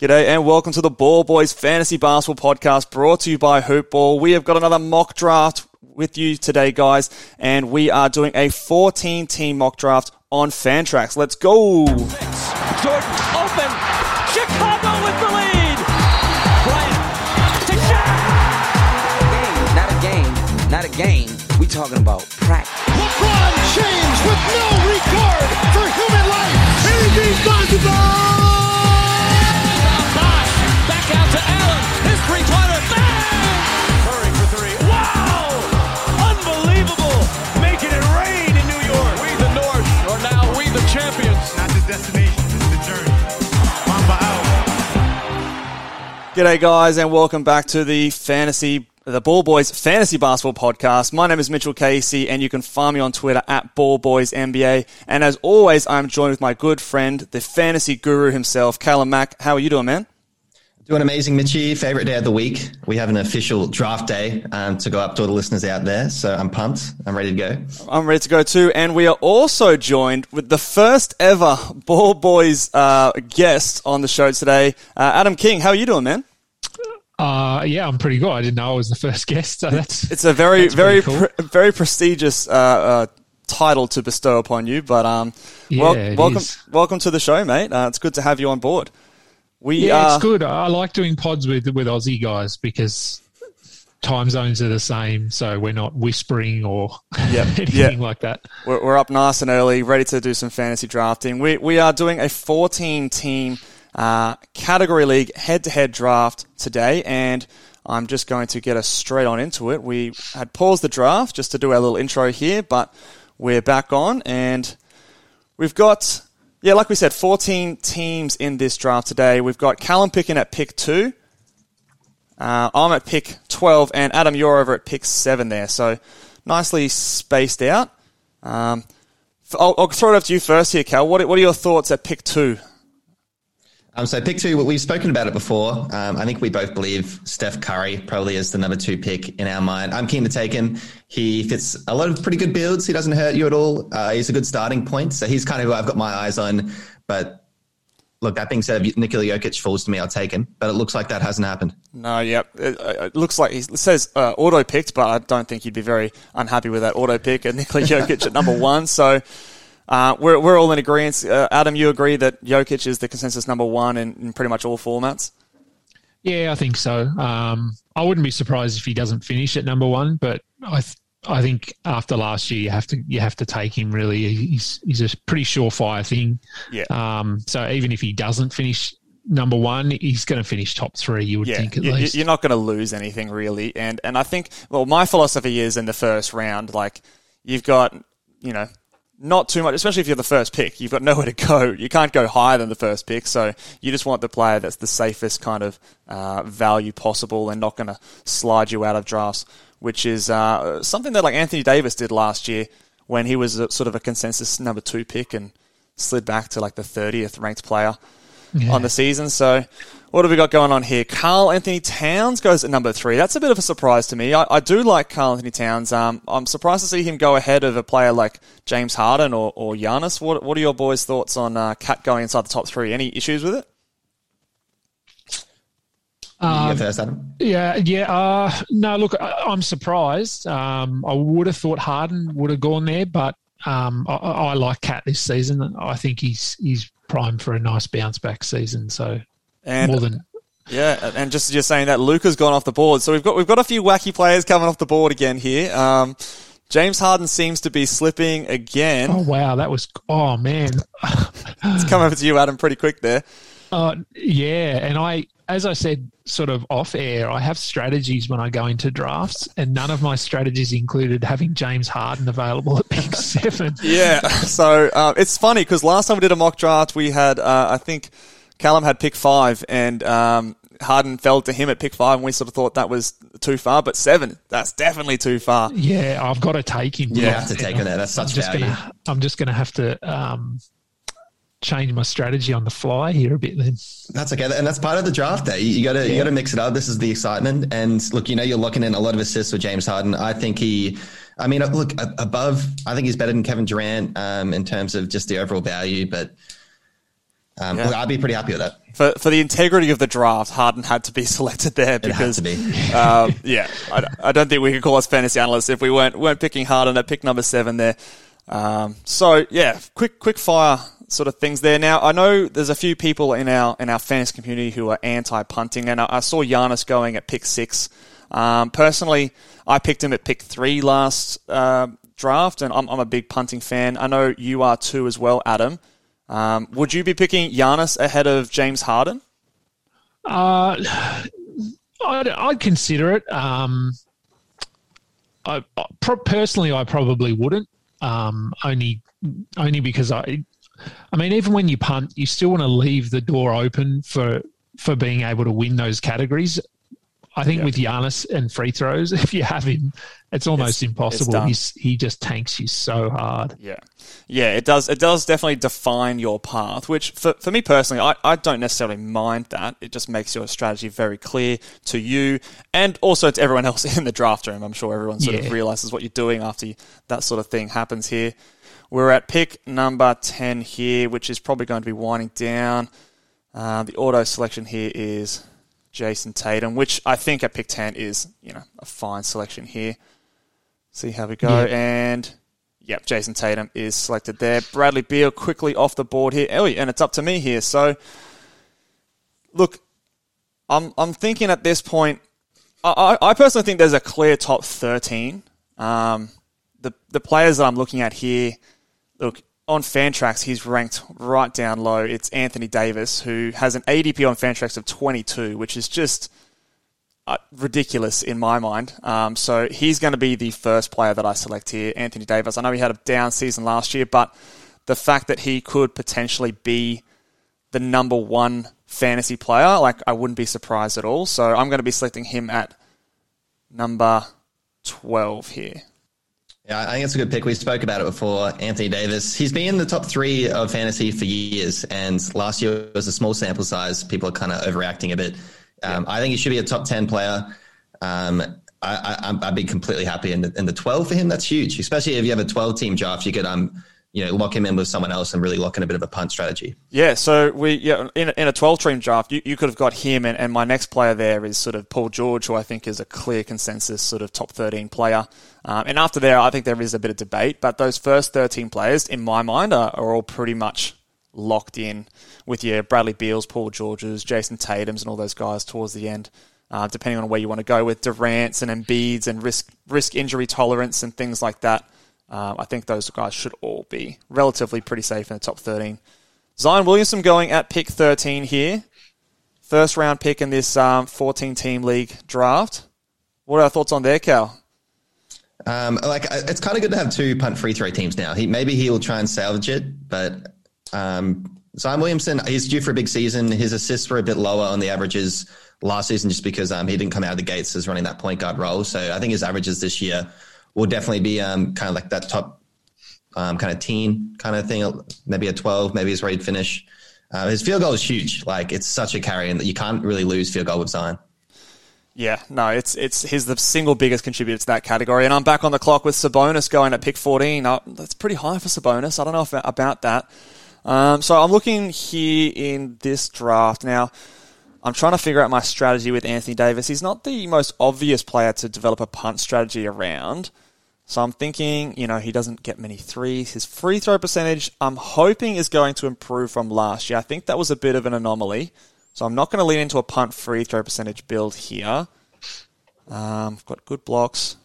G'day and welcome to the Ball Boys Fantasy Basketball Podcast brought to you by Hoopball. We have got another mock draft with you today, guys, and we are doing a 14 team mock draft on Fantrax. Let's go! Jordan open. Chicago with the lead. Bryant to Shaq. Not a game, not a game. We talking about practice. LeBron James with no regard for human life. Anything's possible. Back G'day, guys, and welcome back to the Fantasy. The Ball Boys Fantasy Basketball Podcast. My name is Mitchell Casey, and you can find me on Twitter at Ball Boys NBA. And as always, I'm joined with my good friend, the fantasy guru himself, Callum Mack. How are you doing, man? Doing amazing, Mitchie. Favorite day of the week. We have an official draft day um, to go up to all the listeners out there. So I'm pumped. I'm ready to go. I'm ready to go too, and we are also joined with the first ever Ball Boys uh, guest on the show today, uh, Adam King. How are you doing, man? Uh, yeah, I'm pretty good. I didn't know I was the first guest. So that's It's a very, very, cool. pre- very prestigious uh, uh, title to bestow upon you. But um, Yeah, welcome, is. welcome to the show, mate. Uh, it's good to have you on board. We yeah, it's good. I like doing pods with with Aussie guys because time zones are the same, so we're not whispering or Yep, anything yeah. like that. We're, we're up nice and early, ready to do some fantasy drafting. We, we are doing a 14 team uh, category league head to head draft today, and I'm just going to get us straight on into it. We had paused the draft just to do our little intro here, but we're back on, and we've got, yeah, like we said, 14 teams in this draft today. We've got Callum picking at pick two. Uh, I'm at pick 12, and Adam, you're over at pick 7 there. So nicely spaced out. Um, I'll, I'll throw it up to you first here, Cal. What, what are your thoughts at pick 2? Um, so pick two, we've spoken about it before. Um, I think we both believe Steph Curry probably is the number two pick in our mind. I'm keen to take him. He fits a lot of pretty good builds. He doesn't hurt you at all. Uh, he's a good starting point. So he's kind of who I've got my eyes on. But look, that being said, if Nikola Jokic falls to me, I'll take him. But it looks like that hasn't happened. No, yep. It, it looks like he says uh, auto picked, but I don't think you'd be very unhappy with that auto pick and Nikola Jokic at number one. So uh, we're, we're all in agreement. Uh, Adam, you agree that Jokic is the consensus number one in, in pretty much all formats? Yeah, I think so. Um, I wouldn't be surprised if he doesn't finish at number one, but I th- I think after last year you have to you have to take him. Really, he's he's a pretty surefire thing. Yeah. Um, so even if he doesn't finish number one, he's going to finish top three. You would Yeah, think at you, least. you're not going to lose anything really, and and I think well, my philosophy is in the first round, like you've got you know not too much, especially if you're the first pick. You've got nowhere to go. You can't go higher than the first pick, so you just want the player that's the safest kind of uh, value possible and not going to slide you out of drafts, which is uh, something that like Anthony Davis did last year when he was a, sort of a consensus number two pick and slid back to like the 30th ranked player on the season. So, what have we got going on here? Karl-Anthony Towns goes at number three. That's a bit of a surprise to me. I, I do like Karl-Anthony Towns. Um, I'm surprised to see him go ahead of a player like James Harden or, or Giannis. What, what are your boys' thoughts on uh, KAT going inside the top three? Any issues with it? Um, first, Adam. Yeah, yeah. Uh, no, look, I, I'm surprised. Um, I would have thought Harden would have gone there, but um, I, I I like KAT this season. I think he's he's primed for a nice bounce back season. So And more than Yeah, and just just saying that Luka's gone off the board, so we've got we've got a few wacky players coming off the board again here. Um, James Harden seems to be slipping again. oh wow, that was oh man, It's come over to you, Adam, pretty quick there. uh, yeah. And I, as I said, sort of off air, I have strategies when I go into drafts, and none of my strategies included having James Harden available at pick seven. Yeah, so uh, it's funny because last time we did a mock draft, we had uh, I think Callum had pick five, and um, Harden fell to him at pick five, and we sort of thought that was too far. But seven, that's definitely too far. Yeah, I've got to take him. You have to take him there. That's I'm such just value. gonna I'm just gonna have to um, change my strategy on the fly here a bit then. That's okay, and that's part of the draft. Day you got to you got to mix it up. This is the excitement, and look, you know, you're locking in a lot of assists with James Harden. I think he, I mean, look above. I think he's better than Kevin Durant um, in terms of just the overall value, but Um, Yeah. I'd be pretty happy with that. For for the integrity of the draft, Harden had to be selected there It had because to be. um, yeah, I, I don't think we could call us fantasy analysts if we weren't weren't picking Harden at pick number seven there. Um, so yeah, quick quick fire sort of things there. Now I know there's a few people in our in our fantasy community who are anti punting, and I, I saw Giannis going at pick six. Um, personally, I picked him at pick three last uh, draft, and I'm, I'm a big punting fan. I know you are too as well, Adam. Um, would you be picking Giannis ahead of James Harden? Uh, I'd, I'd consider it. Um, I, pro- personally, I probably wouldn't. Um, only, only because I, I mean, even when you punt, you still want to leave the door open for for being able to win those categories. I think Yeah. with Giannis and free throws, if you have him, it's almost impossible. done. He's, he just tanks you so hard. Yeah, yeah, it does. It does definitely define your path. Which, for, for me personally, I, I don't necessarily mind that. It just makes your strategy very clear to you and also to everyone else in the draft room. I'm sure everyone sort of realizes what you're doing after you, that sort of thing happens here. We're at pick number ten here, which is probably going to be winding down. Uh, the auto selection here is Jayson Tatum, which I think at pick ten is you know a fine selection here. See how we go Yeah. and. Yep, Jayson Tatum is selected there. Bradley Beal quickly off the board here. Oh, and it's up to me here. So, look, I'm I'm thinking at this point, I, I I personally think there's a clear top 13. Um, the the players that I'm looking at here, look on Fantrax, he's ranked right down low. It's Anthony Davis who has an ADP on Fantrax of 22, which is just uh, ridiculous in my mind. Um, so he's going to be the first player that I select here, Anthony Davis. I know he had a down season last year, but the fact that he could potentially be the number one fantasy player, like I wouldn't be surprised at all. So I'm going to be selecting him at number 12 here. Yeah, I think it's a good pick. We spoke about it before. Anthony Davis. He's been in the top three of fantasy for years, and last year was a small sample size. People are kind of overreacting a bit. Um, I think he should be a top ten player. Um, I, I, I'd be completely happy in the, in the 12 for him. That's huge, especially if you have a 12 team draft. You could, um, you know, lock him in with someone else and really lock in a bit of a punt strategy. Yeah, so we yeah in in a twelve team draft, you, you could have got him, and, and my next player there is sort of Paul George, who I think is a clear consensus sort of top thirteen player. Um, and after there, I think there is a bit of debate, but those first thirteen players, in my mind, are, are all pretty much locked in with your Bradley Beals, Paul Georges, Jayson Tatum's, and all those guys towards the end. Uh, depending on where you want to go with Durant's and Embiid's and risk risk injury tolerance and things like that. Um, I think those guys should all be relatively pretty safe in the top 13. Zion Williamson going at pick 13 here. First round pick in this um, 14 team league draft. What are our thoughts on there, Cal? Um, like it's kind of good to have two punt free throw teams now. He maybe he will try and salvage it, but um, Zion Williamson he's due for a big season. His assists were a bit lower on the averages last season just because um, he didn't come out of the gates as running that point guard role. So I think his averages this year will definitely be um, kind of like that top um, kind of teen kind of thing. Maybe a twelve, maybe his raid finish. Uh, his field goal is huge. Like it's such a carry, and you can't really lose field goal with Zion. Yeah, no, it's it's he's the single biggest contributor to that category, and I'm back on the clock with Sabonis going at pick 14. Uh, that's pretty high for Sabonis. I don't know if, about that. Um, so I'm looking here in this draft now. I'm trying to figure out my strategy with Anthony Davis. He's not the most obvious player to develop a punt strategy around. So I'm thinking, you know, he doesn't get many threes. His free throw percentage, I'm hoping, is going to improve from last year. I think that was a bit of an anomaly. So I'm not going to lean into a punt free throw percentage build here. Um, got good blocks.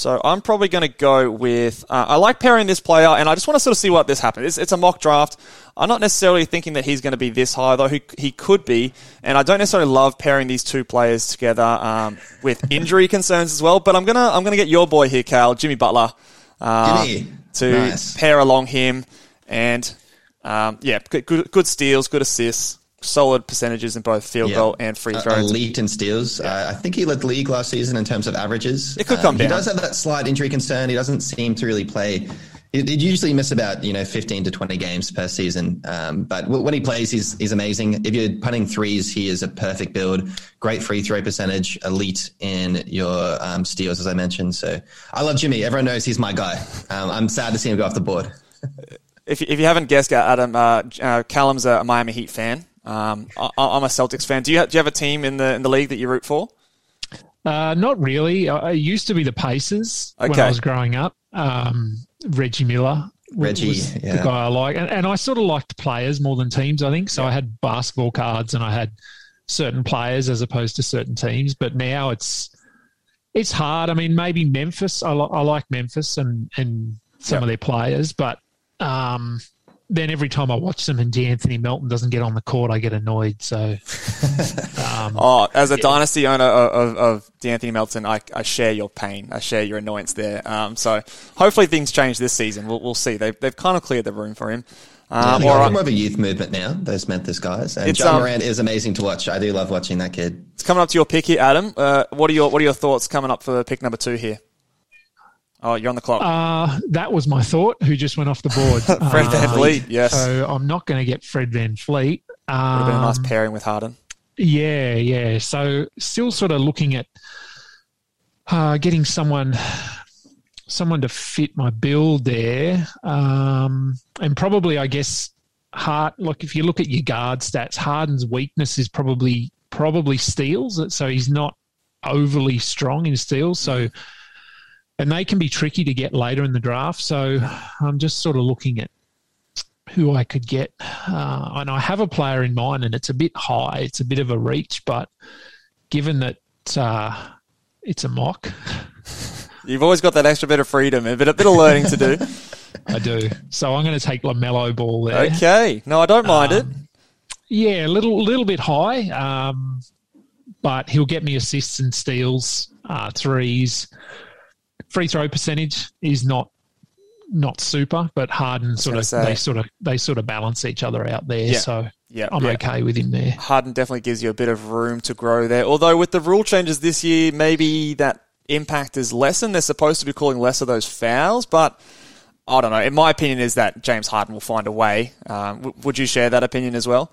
So I'm probably going to go with. Uh, I like pairing this player, and I just want to sort of see what this happens. It's, it's a mock draft. I'm not necessarily thinking that he's going to be this high, though he, he could be. And I don't necessarily love pairing these two players together um, with injury concerns as well. But I'm gonna I'm gonna get your boy here, Cal, Jimmy Butler, uh, Jimmy. to Nice. pair along him, and um, yeah, good, good good steals, good assists, solid percentages in both field Yeah. goal and free Uh, throws. elite in steals. Uh, I think he led the league last season in terms of averages. It could come He down. does have that slight injury concern. He doesn't seem to really play. He'd he'd usually miss about you know 15 to 20 games per season. Um, but w- when he plays, he's he's amazing. If you're punting threes, he is a perfect build. Great free throw percentage. Elite in your um, steals, as I mentioned. So I love Jimmy. Everyone knows he's my guy. Um, I'm sad to see him go off the board. if, if you haven't guessed, Adam, uh, uh, Callum's a Miami Heat fan. Um, I, I'm a Celtics fan. Do you, have, do you have a team in the in the league that you root for? Uh, not really. I, I used to be the Pacers when I was growing up. Um, Reggie Miller. w- Reggie, was the guy I like, and, and I sort of liked players more than teams. I think so. I had basketball cards, and I had certain players as opposed to certain teams. But now it's it's hard. I mean, maybe Memphis. I, li- I like Memphis and and some Yep. of their players, but um, then every time I watch them and D'Anthony Melton doesn't get on the court, I get annoyed. So um, Oh, as a dynasty owner of, of, of D'Anthony Melton, I, I share your pain. I share your annoyance there. Um, so hopefully things change this season. We'll, we'll see. They've, they've kind of cleared the room for him. I Um, think all it's right. more of a youth movement now. Those Memphis guys, and It's, John um, Morant is amazing to watch. I do love watching that kid. It's coming up to your pick here, Adam. Uh, what are your What are your thoughts coming up for pick number two here? Oh, you're on the clock. Uh, that was my thought. Who just went off the board? Fred VanVleet, yes. So I'm not going to get Fred VanVleet. Would have been a nice Um, pairing with Harden. yeah, yeah. So still sort of looking at uh, getting someone, someone to fit my build there, um, and probably I guess Hart. Look, if you look at your guard stats, Harden's weakness is probably probably steals. So he's not overly strong in steals. So and they can be tricky to get later in the draft. So I'm just sort of looking at who I could get, uh, and I have a player in mind, and it's a bit high. It's a bit of a reach, but given that uh, it's a mock, You've always got that extra bit of freedom, a bit, a bit of learning to do. I do. So I'm going to take LaMelo Ball there. Okay. No, I don't mind it. Um, Yeah, a little little bit high, um, but he'll get me assists and steals, uh, threes. Free throw percentage is not not super, but Harden sort of say. they sort of they sort of balance each other out there. Yeah. So Yeah, I'm yeah. okay with him there. Harden definitely gives you a bit of room to grow there. Although with the rule changes this year, maybe that impact is lessened. They're supposed to be calling less of those fouls, but I don't know. In my opinion, is that James Harden will find a way. Um, w- would you share that opinion as well?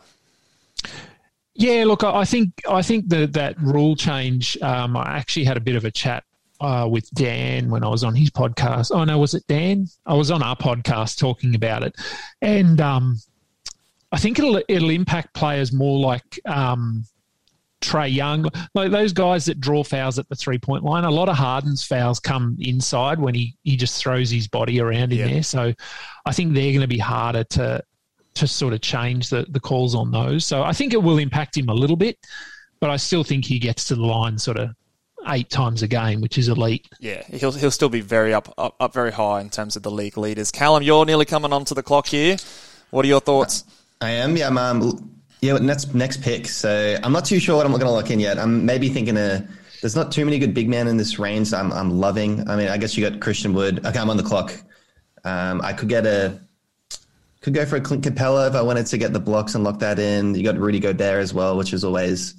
Yeah, look, I think I think that that rule change. Um, I actually had a bit of a chat uh, with Dan when I was on his podcast. Oh no, was it Dan? I was on our podcast talking about it, and um, I think it'll it'll impact players more like um, Trae Young, like those guys that draw fouls at the three point line. A lot of Harden's fouls come inside when he he just throws his body around in Yeah. there. So I think they're going to be harder to to sort of change the, the calls on those. So I think it will impact him a little bit, but I still think he gets to the line sort of eight times a game, which is elite. Yeah, he'll he'll still be very up up, up very high in terms of the league leaders. Callum, you're nearly coming onto the clock here. What are your thoughts? I am. Yeah, I'm. Um, yeah, next next pick. So I'm not too sure what I'm going to lock in yet. I'm maybe thinking a. There's not too many good big men in this range. That I'm I'm loving. I mean, I guess you got Christian Wood. Okay, I'm on the clock. Um, I could get a. Could go for a Clint Capela if I wanted to get the blocks and lock that in. You got Rudy Gobert as well, which is always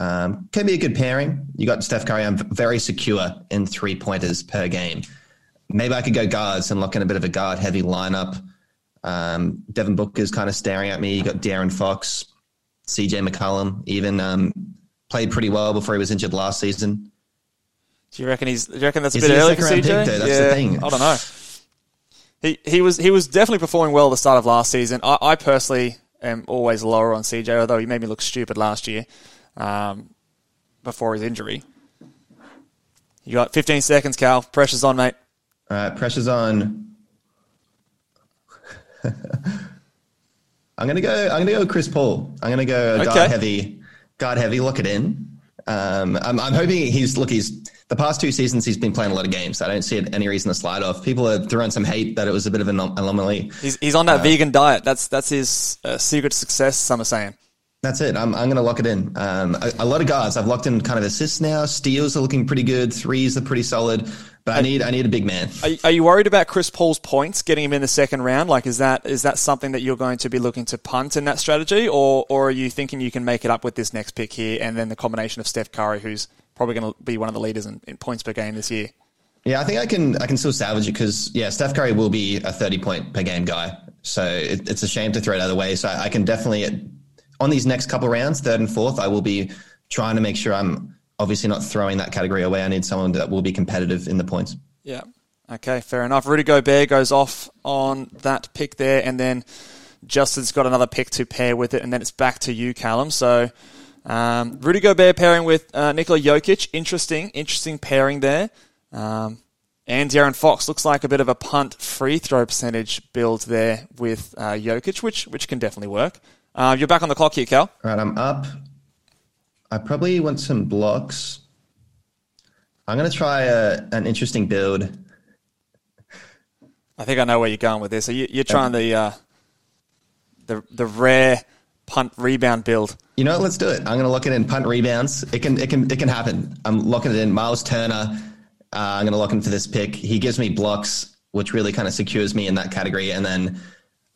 um, can be a good pairing. You got Steph Curry. I'm very secure in three pointers per game. Maybe I could go guards and lock in a bit of a guard heavy lineup. Um, Devin Booker's kind of staring at me. You got De'Aaron Fox, CJ McCollum, even um, played pretty well before he was injured last season. Do you reckon he's? Do you reckon that's a Is bit early for CJ? pick? That's yeah, the thing. I don't know. He he was he was definitely performing well at the start of last season. I, I personally am always lower on CJ, although he made me look stupid last year um, before his injury. You got 15 seconds, Cal. Pressure's on, mate. All right, pressure's on. I'm gonna go. I'm gonna go Chris Paul. I'm gonna go Okay. guard heavy. Guard heavy. Lock it in. Um, I'm, I'm hoping he's look. He's the past two seasons he's been playing a lot of games. I don't see any reason to slide off. People are throwing some hate that it was a bit of an anom- anomaly. He's he's on Uh, that vegan diet. That's that's his uh, secret success. Some are saying. That's it. I'm, I'm going to lock it in. Um, a, a lot of guards. I've locked in kind of assists now. Steals are looking pretty good. Threes are pretty solid. But I need I need a big man. Are, are you worried about Chris Paul's points, getting him in the second round? Like, is that is that something that you're going to be looking to punt in that strategy, or or are you thinking you can make it up with this next pick here, and then the combination of Steph Curry, who's probably going to be one of the leaders in, in points per game this year? Yeah, I think I can I can still salvage it because yeah, Steph Curry will be a 30 point per game guy. So it, it's a shame to throw it out of the way. So I, I can definitely on these next couple rounds, third and fourth, I will be trying to make sure I'm obviously not throwing that category away. I need someone that will be competitive in the points. Yeah. Okay, fair enough. Rudy Gobert goes off on that pick there, and then Justin's got another pick to pair with it, and then it's back to you, Callum. So um, Rudy Gobert pairing with uh, Nikola Jokic, interesting, interesting pairing there. Um, and De'Aaron Fox looks like a bit of a punt free throw percentage build there with uh, Jokic, which which can definitely work. Uh, you're back on the clock here, Cal. All right, I'm up. I probably want some blocks. I'm going to try a, an interesting build. I think I know where you're going with this. So you, you're trying the uh, the the rare punt rebound build. You know what? Let's do it. I'm going to lock it in punt rebounds. It can, it can, it can happen. I'm locking it in. Miles Turner. Uh, I'm going to lock him for this pick. He gives me blocks, which really kind of secures me in that category. And then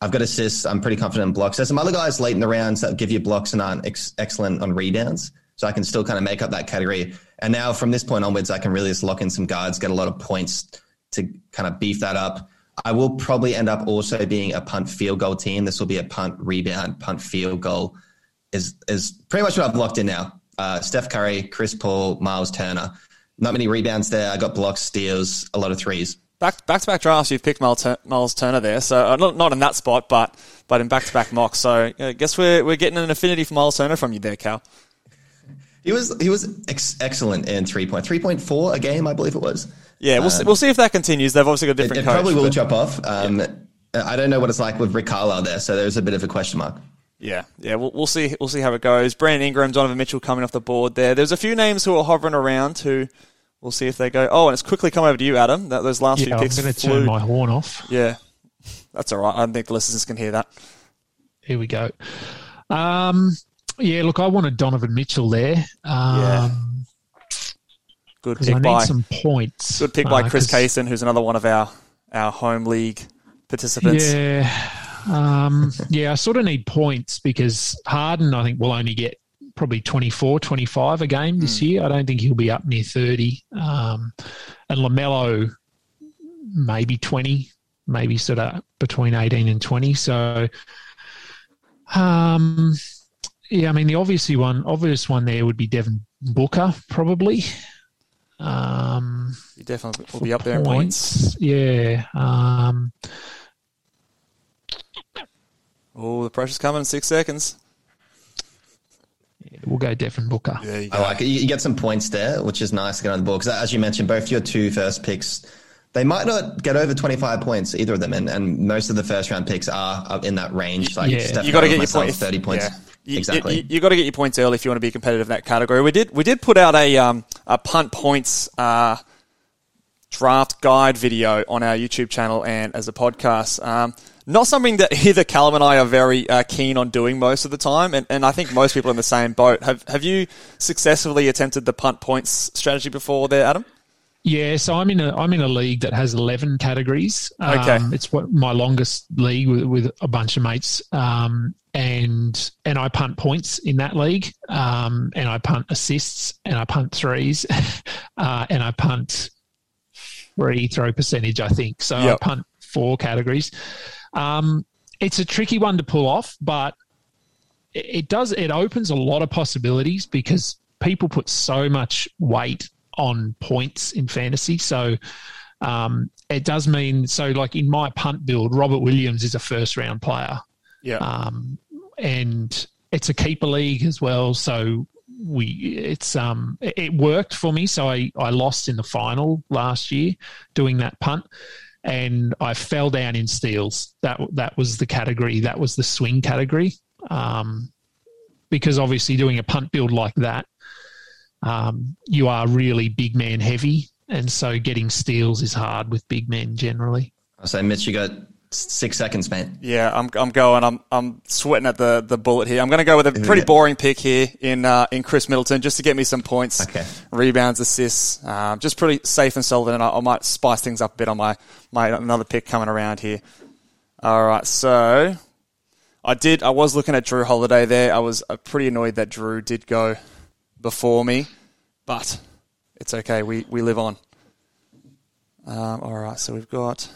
I've got assists. I'm pretty confident in blocks. There's some other guys late in the rounds that give you blocks and aren't ex- excellent on rebounds. So I can still kind of make up that category. And now from this point onwards, I can really just lock in some guards, get a lot of points to kind of beef that up. I will probably end up also being a punt field goal team. This will be a punt rebound, punt field goal. Is is pretty much what I've locked in now. Uh, Steph Curry, Chris Paul, Miles Turner. Not many rebounds there. I got blocks, steals, a lot of threes. Back back to back drafts, you've picked Miles, Turner there, so uh, not, not in that spot, but but in back to back mocks. So I guess we're we're getting an affinity for Miles Turner from you there, Cal. He was he was ex- excellent in three point three point four a game, I believe it was. Yeah, we'll, see, we'll see if that continues. They've obviously got a different it coach. probably will but- chop off. Um, I don't know what it's like with Rick Carlisle there, so there's a bit of a question mark. Yeah, yeah, we'll, we'll see. We'll see how it goes. Brandon Ingram, Donovan Mitchell coming off the board there. There's a few names who are hovering around who we'll see if they go. Oh, and it's quickly come over to you, Adam. That those last Yeah, few picks. I'm going to turn my horn off. Yeah, that's all right. I don't think the listeners can hear that. Here we go. Um, yeah, look, I wanted Donovan Mitchell there. Um, Good 'cause I pick need by some points. good pick by Chris Kaysen, who's another one of our our home league participants. Yeah. Um, yeah, I sort of need points because Harden, I think, will only get probably 24, 25 a game this Hmm. year. I don't think he'll be up near 30. Um, and LaMelo, maybe 20, maybe sort of between 18 and 20. So, um, yeah, I mean, the obviously one, obvious one there would be Devin Booker, probably. Um, You definitely will be up there in points. Yeah. Um, Oh, the pressure's coming in six seconds. We'll go Devin Booker. There you I like it. You you get some points there, which is nice to get on the board. Because as you mentioned, both your two first picks, they might not get over 25 points, either of them. And, and most of the first round picks are in that range. Like Yeah. Steph you got to Curry, get your points. 30 points. Yeah. You, exactly. You, you, got to get your points early if you want to be competitive in that category. We did we did put out a um, a punt points uh, draft guide video on our YouTube channel and as a podcast. Um, not something that either Callum and I are very uh, keen on doing most of the time, and, and I think most people in the same boat. Have Have you successfully attempted the punt points strategy before, there, Adam? Yeah, so I'm in a I'm in a league that has eleven categories. Um, Okay. it's what my longest league with, with a bunch of mates, um, and and I punt points in that league, um, and I punt assists, and I punt threes, uh, and I punt free throw percentage. I think so. Yep. I punt four categories. Um, it's a tricky one to pull off, but it does it opens a lot of possibilities because people put so much weight on points in fantasy. So um, it does mean so like in my punt build, Robert Williams is a first round player, Yeah. um, and it's a keeper league as well. So we it's um it it worked for me. So I I lost in the final last year doing that punt. And I fell down in steals. That that was the category. That was the swing category. Um, because obviously doing a punt build like that, um, you are really big man heavy, and so getting steals is hard with big men generally. I say, Mitch, you got six seconds, man. Yeah, I'm, I'm going. I'm, I'm sweating at the, the bullet here. I'm going to go with a pretty Yeah. boring pick here in uh, in Khris Middleton just to get me some points, Okay. rebounds, assists. Um, just pretty safe and solid, and I, I might spice things up a bit on my, my another pick coming around here. All right, so I did. I was looking at Jrue Holiday there. I was uh, pretty annoyed that Jrue did go before me, but it's okay. We we live on. Um, all right, so we've got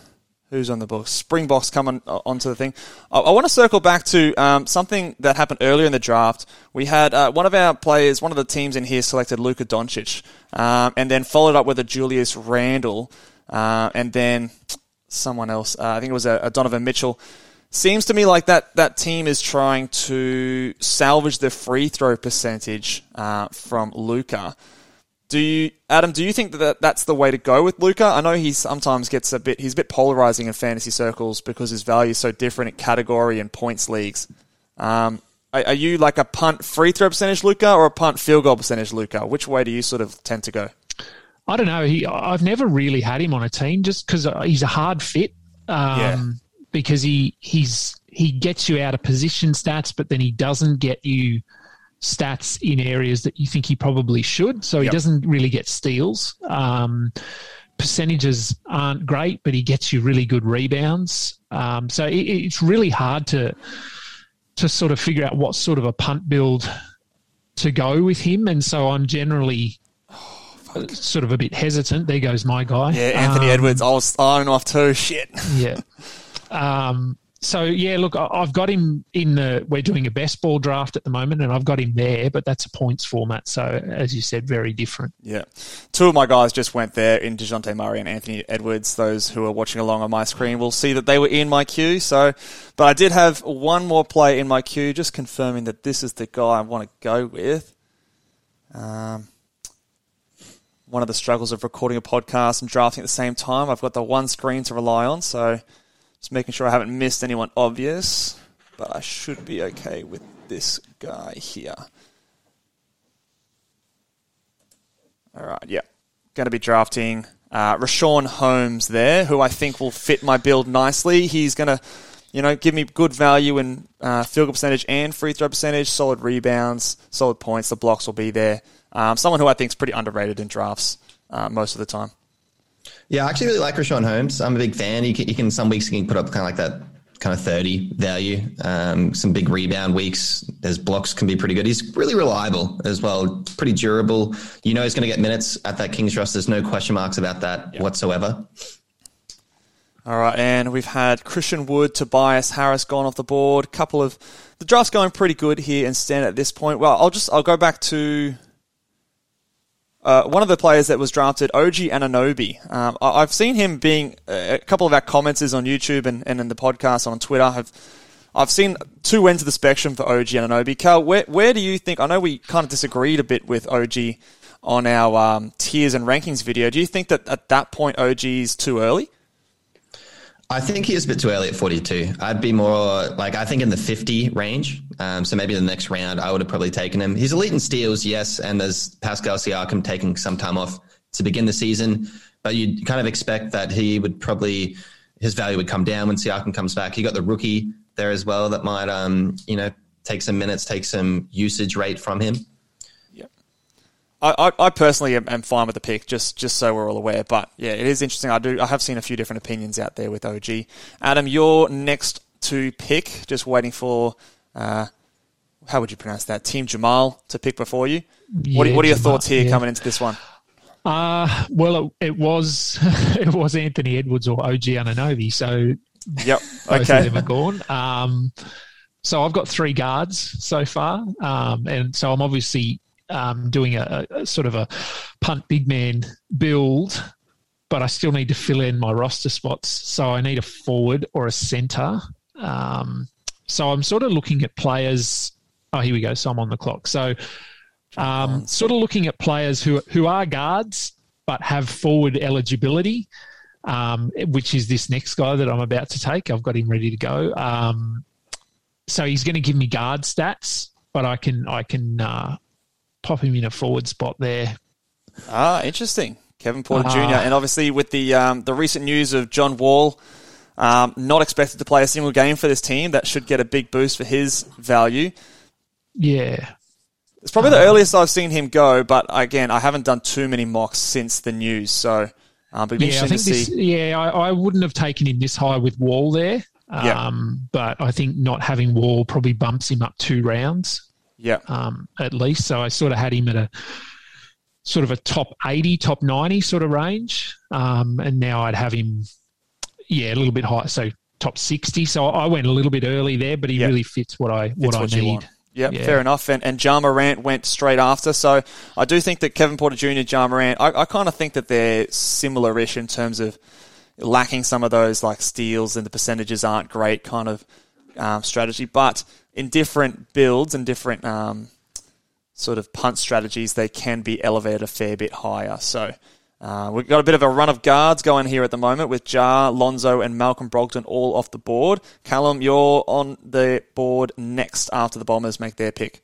who's on the book. Springboks coming o- onto the thing. I, I want to circle back to um, something that happened earlier in the draft. We had uh, one of our players, one of the teams in here, selected Luka Doncic, um, and then followed up with a Julius Randle. Uh, and then someone else, uh, I think it was a, a Donovan Mitchell. Seems to me like that, that team is trying to salvage the free throw percentage uh, from Luka. Do you, Adam? Do you think that that's the way to go with Luka? I know he sometimes gets a bit. He's a bit polarizing in fantasy circles because his value is so different in category and points leagues. Um, are, are you like a punt free throw percentage Luka or a punt field goal percentage Luka? Which way do you sort of tend to go? I don't know. He, I've never really had him on a team just because he's a hard fit. Um, Yeah. Because he he's he gets you out of position stats, but then he doesn't get you stats in areas that you think he probably should. So he Yep. doesn't really get steals. Um, percentages aren't great, but he gets you really good rebounds. Um, so it, it's really hard to to sort of figure out what sort of a punt build to go with him. And so I'm generally sort of a bit hesitant. There goes my guy. Yeah, Anthony Um, Edwards. I was on and off too. Shit. Yeah. Um, so yeah, look, I've got him in the. We're doing a best ball draft at the moment, and I've got him there, but that's a points format. So as you said, very different. Yeah. Two of my guys just went there in DeJounte Murray and Anthony Edwards. Those who are watching along on my screen will see that they were in my queue. So, but I did have one more play in my queue, just confirming that this is the guy I want to go with. Um, one of the struggles of recording a podcast and drafting at the same time. I've got the one screen to rely on, so just making sure I haven't missed anyone obvious. But I should be okay with this guy here. All right, yeah. Going to be drafting uh, Richaun Holmes there, who I think will fit my build nicely. He's going to, you know, give me good value in uh, field goal percentage and free throw percentage, solid rebounds, solid points. The blocks will be there. Um, someone who I think is pretty underrated in drafts uh, most of the time. Yeah, I actually really like Richaun Holmes. I'm a big fan. He can, he can some weeks he can put up kind of like that kind of 30 value. Um, some big rebound weeks. His blocks can be pretty good. He's really reliable as well. Pretty durable. You know he's going to get minutes at that Kings roster. There's no question marks about that whatsoever. All right, and we've had Christian Wood, Tobias Harris gone off the board. Couple of the draft's going pretty good here in Stan at this point. Well, I'll just I'll go back to uh, one of the players that was drafted, OG Anunoby. Um, I, I've seen him being a couple of our commenters on YouTube and, and in the podcast on Twitter. Have I've seen two ends of the spectrum for OG Anunoby. Cal, where where do you think? I know we kind of disagreed a bit with OG on our um, tiers and rankings video. Do you think that at that point OG is too early? I think he is a bit too early at 42. I'd be more like, I think in the 50 range. Um, so maybe the next round, I would have probably taken him. He's elite in steals, yes. And there's Pascal Siakam taking some time off to begin the season. But you'd kind of expect that he would probably, his value would come down when Siakam comes back. You got the rookie there as well that might, um, you know, take some minutes, take some usage rate from him. I, I, I personally am, am fine with the pick, just just so we're all aware. But yeah, it is interesting. I do I have seen a few different opinions out there with OG. Adam, your next to pick, just waiting for uh, how would you pronounce that? Team Jamal to pick before you. what, are, Yeah, what are your Jamal, thoughts here yeah. coming into this one? Uh, well, it, it was it was Anthony Edwards or OG Anunoby. So Yep. both of them are gone. Um, so I've got three guards so far, um, and so I'm obviously um, doing a, a sort of a punt big man build, but I still need to fill in my roster spots. So I need a forward or a center. Um, so I'm sort of looking at players. Oh, here we go. So I'm on the clock. So um, sort of looking at players who who are guards but have forward eligibility um, which is this next guy that I'm about to take. I've got him ready to go. Um, so he's going to give me guard stats, but I can I can uh, pop him in a forward spot there. Ah, interesting. Kevin Porter Ah. Jr. And obviously with the um, the recent news of John Wall um, not expected to play a single game for this team, that should get a big boost for his value. Yeah, It's probably the earliest I've seen him go, but again, I haven't done too many mocks since the news, so um, but yeah. I think this. Yeah, I, I wouldn't have taken him this high with Wall there. Yeah. Um, but I think not having Wall probably bumps him up two rounds. Yeah, um, at least. So I sort of had him at a sort of a top 80, top 90 sort of range. Um, and now I'd have him, yeah, a little bit higher. So top 60. So I went a little bit early there, but he Yeah. really fits what I, what I need. Yep, Yeah. fair enough. And, and Ja Morant went straight after. So I do think that Kevin Porter Jr., Ja Morant, I, I kind of think that they're similar-ish in terms of lacking some of those like steals and the percentages aren't great kind of um, strategy. But in different builds and different um, sort of punt strategies, they can be elevated a fair bit higher. So uh, we've got a bit of a run of guards going here at the moment with Ja, Lonzo, and Malcolm Brogdon all off the board. Callum, you're on the board next after the Bombers make their pick.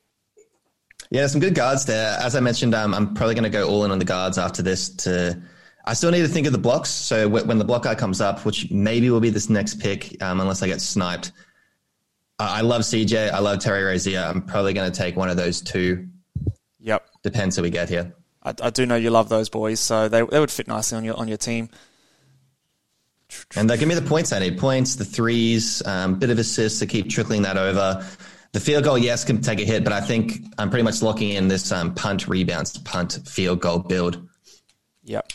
Yeah, some good guards there. As I mentioned, um, I'm probably going to go all in on the guards after this. To I still need to think of the blocks. So wh- when the block guy comes up, which maybe will be this next pick, um, unless I get sniped. I love CJ. I love Terry Rozier. I'm probably going to take one of those two. Yep. Depends who we get here. I, I do know you love those boys, so they, they would fit nicely on your on your team. And they give me the points I need. Points, the threes, um, bit of assists to keep trickling that over. The field goal, yes, can take a hit, but I think I'm pretty much locking in this um, punt rebounds, punt field goal build. Yep.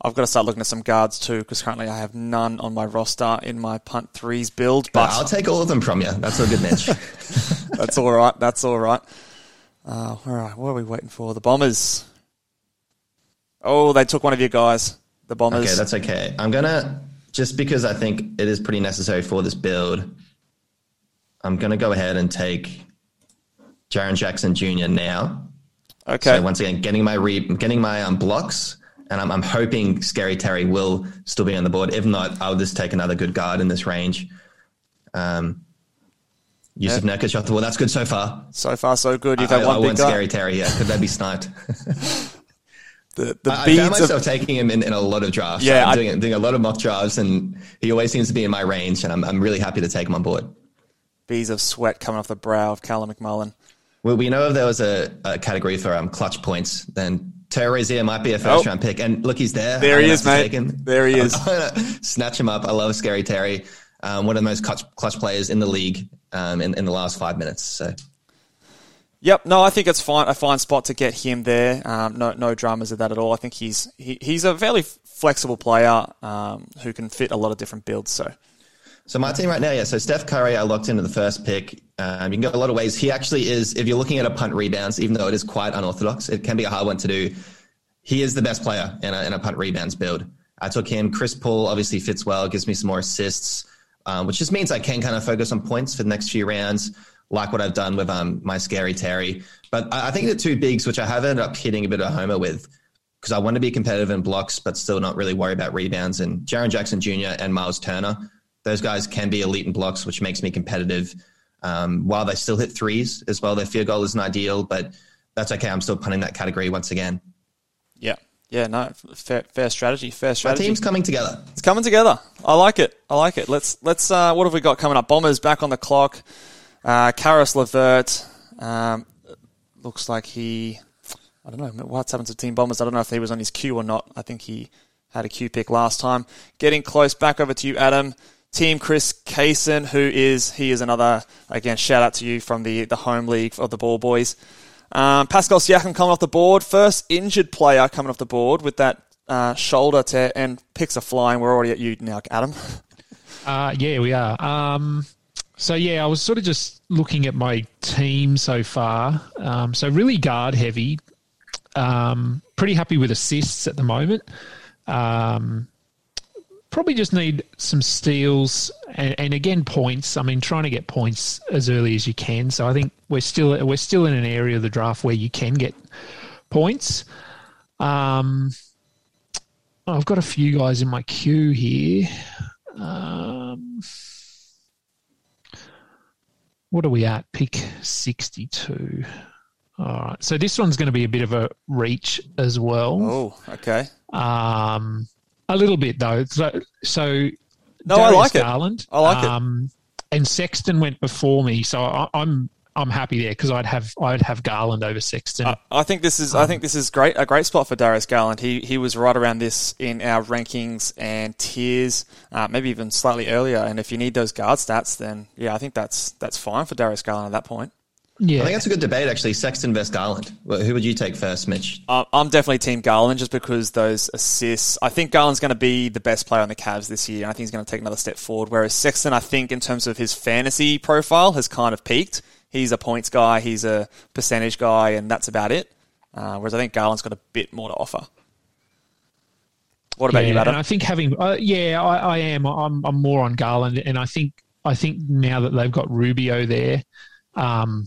I've got to start looking at some guards too, because currently I have none on my roster in my punt threes build. But I'll take all of them from you. That's a good niche. That's all right. That's all right. Uh, all right. What are we waiting for? The Bombers. Oh, they took one of your guys. The Bombers. Okay, that's okay. I'm gonna just because I think it is pretty necessary for this build. I'm gonna go ahead and take Jaren Jackson Jr. now. okay. So once again, getting my re- getting my um, blocks, and I'm, I'm hoping Scary Terry will still be on the board. If not, I'll just take another good guard in this range. Um, Jusuf Nurkic off the board. That's good so far. so far, so good. You've I, had I one big want guy. Scary Terry. Yeah, could that be sniped? The, the I I found of myself taking him in, in a lot of drafts. Yeah, I'm I- doing, doing a lot of mock drafts, and he always seems to be in my range, and I'm, I'm really happy to take him on board. beads of sweat coming off the brow of Callum McMullen. Well, we know if there was a, a category for um, clutch points, then Terry Rozier might be a first Oh. round pick. And look, he's there. There I'm he is, mate. There he is. Snatch him up. I love Scary Terry. Um, one of the most clutch, clutch players in the league um, in, in the last five minutes. So Yep, no, I think it's fine. A fine spot to get him there. Um, no, no dramas of that at all. I think he's he, he's a fairly flexible player um, who can fit a lot of different builds. So So my team right now, yeah. So Steph Curry, I locked into the first pick. Um, you can go a lot of ways. He actually is, if you're looking at a punt rebounds, even though it is quite unorthodox, it can be a hard one to do. He is the best player in a, in a punt rebounds build. I took him. Chris Paul obviously fits well, gives me some more assists, um, which just means I can kind of focus on points for the next few rounds, like what I've done with um, my scary Terry. But I, I think the two bigs, which I have ended up hitting a bit of a homer with, because I want to be competitive in blocks, but still not really worry about rebounds. And Jaren Jackson Jr. and Miles Turner, those guys can be elite in blocks, which makes me competitive. Um, while they still hit threes as well, their field goal isn't ideal, but that's okay. I'm still punting that category once again. yeah, yeah, no, fair, fair strategy. Fair My strategy. team's coming together. It's coming together. I like it. I like it. Let's let's. Uh, what have we got coming up? Bombers back on the clock. Uh, Caris LeVert. Um, looks like he. I don't know what's happened to Team Bombers. I don't know if he was on his queue or not. I think he had a queue pick last time. Getting close. Back over to you, Adam. Team Chris Kaysen, who is he is another again. Shout out to you from the the home league of the Ball Boys. Um, Pascal Siakam coming off the board. First injured player coming off the board with that uh, shoulder tear and picks are flying. We're already at you now, Adam. Uh, yeah, we are. Um, so yeah, I was sort of just looking at my team so far. Um, so really guard heavy. Um, pretty happy with assists at the moment. Um, probably just need some steals and, and again points. I mean, trying to get points as early as you can. So I think we're still we're still in an area of the draft where you can get points. Um, I've got a few guys in my queue here. Um, what are we at? Pick 62. All right. So this one's going to be a bit of a reach as well. Oh, okay. Um, a little bit though. So, so No, I Darius like it. Garland. I like it. um, And Sexton went before me, so I, I'm I'm happy there because I'd have I'd have Garland over Sexton. I, I think this is I think this is great a great spot for Darius Garland. He he was right around this in our rankings and tiers, uh, maybe even slightly earlier. And if you need those guard stats, then yeah, I think that's that's fine for Darius Garland at that point. Yeah, I think that's a good debate, actually. Sexton versus Garland. Who would you take first, Mitch? Uh, I'm definitely Team Garland just because those assists. I think Garland's going to be the best player on the Cavs this year. and I think he's going to take another step forward. Whereas Sexton, I think in terms of his fantasy profile, has kind of peaked. he's a points guy, he's a percentage guy, and that's about it. Uh, whereas I think Garland's got a bit more to offer. What about yeah, you, Adam? And I think having, uh, yeah, I, I am. I'm, I'm more on Garland, and I think, I think now that they've got Rubio there, um,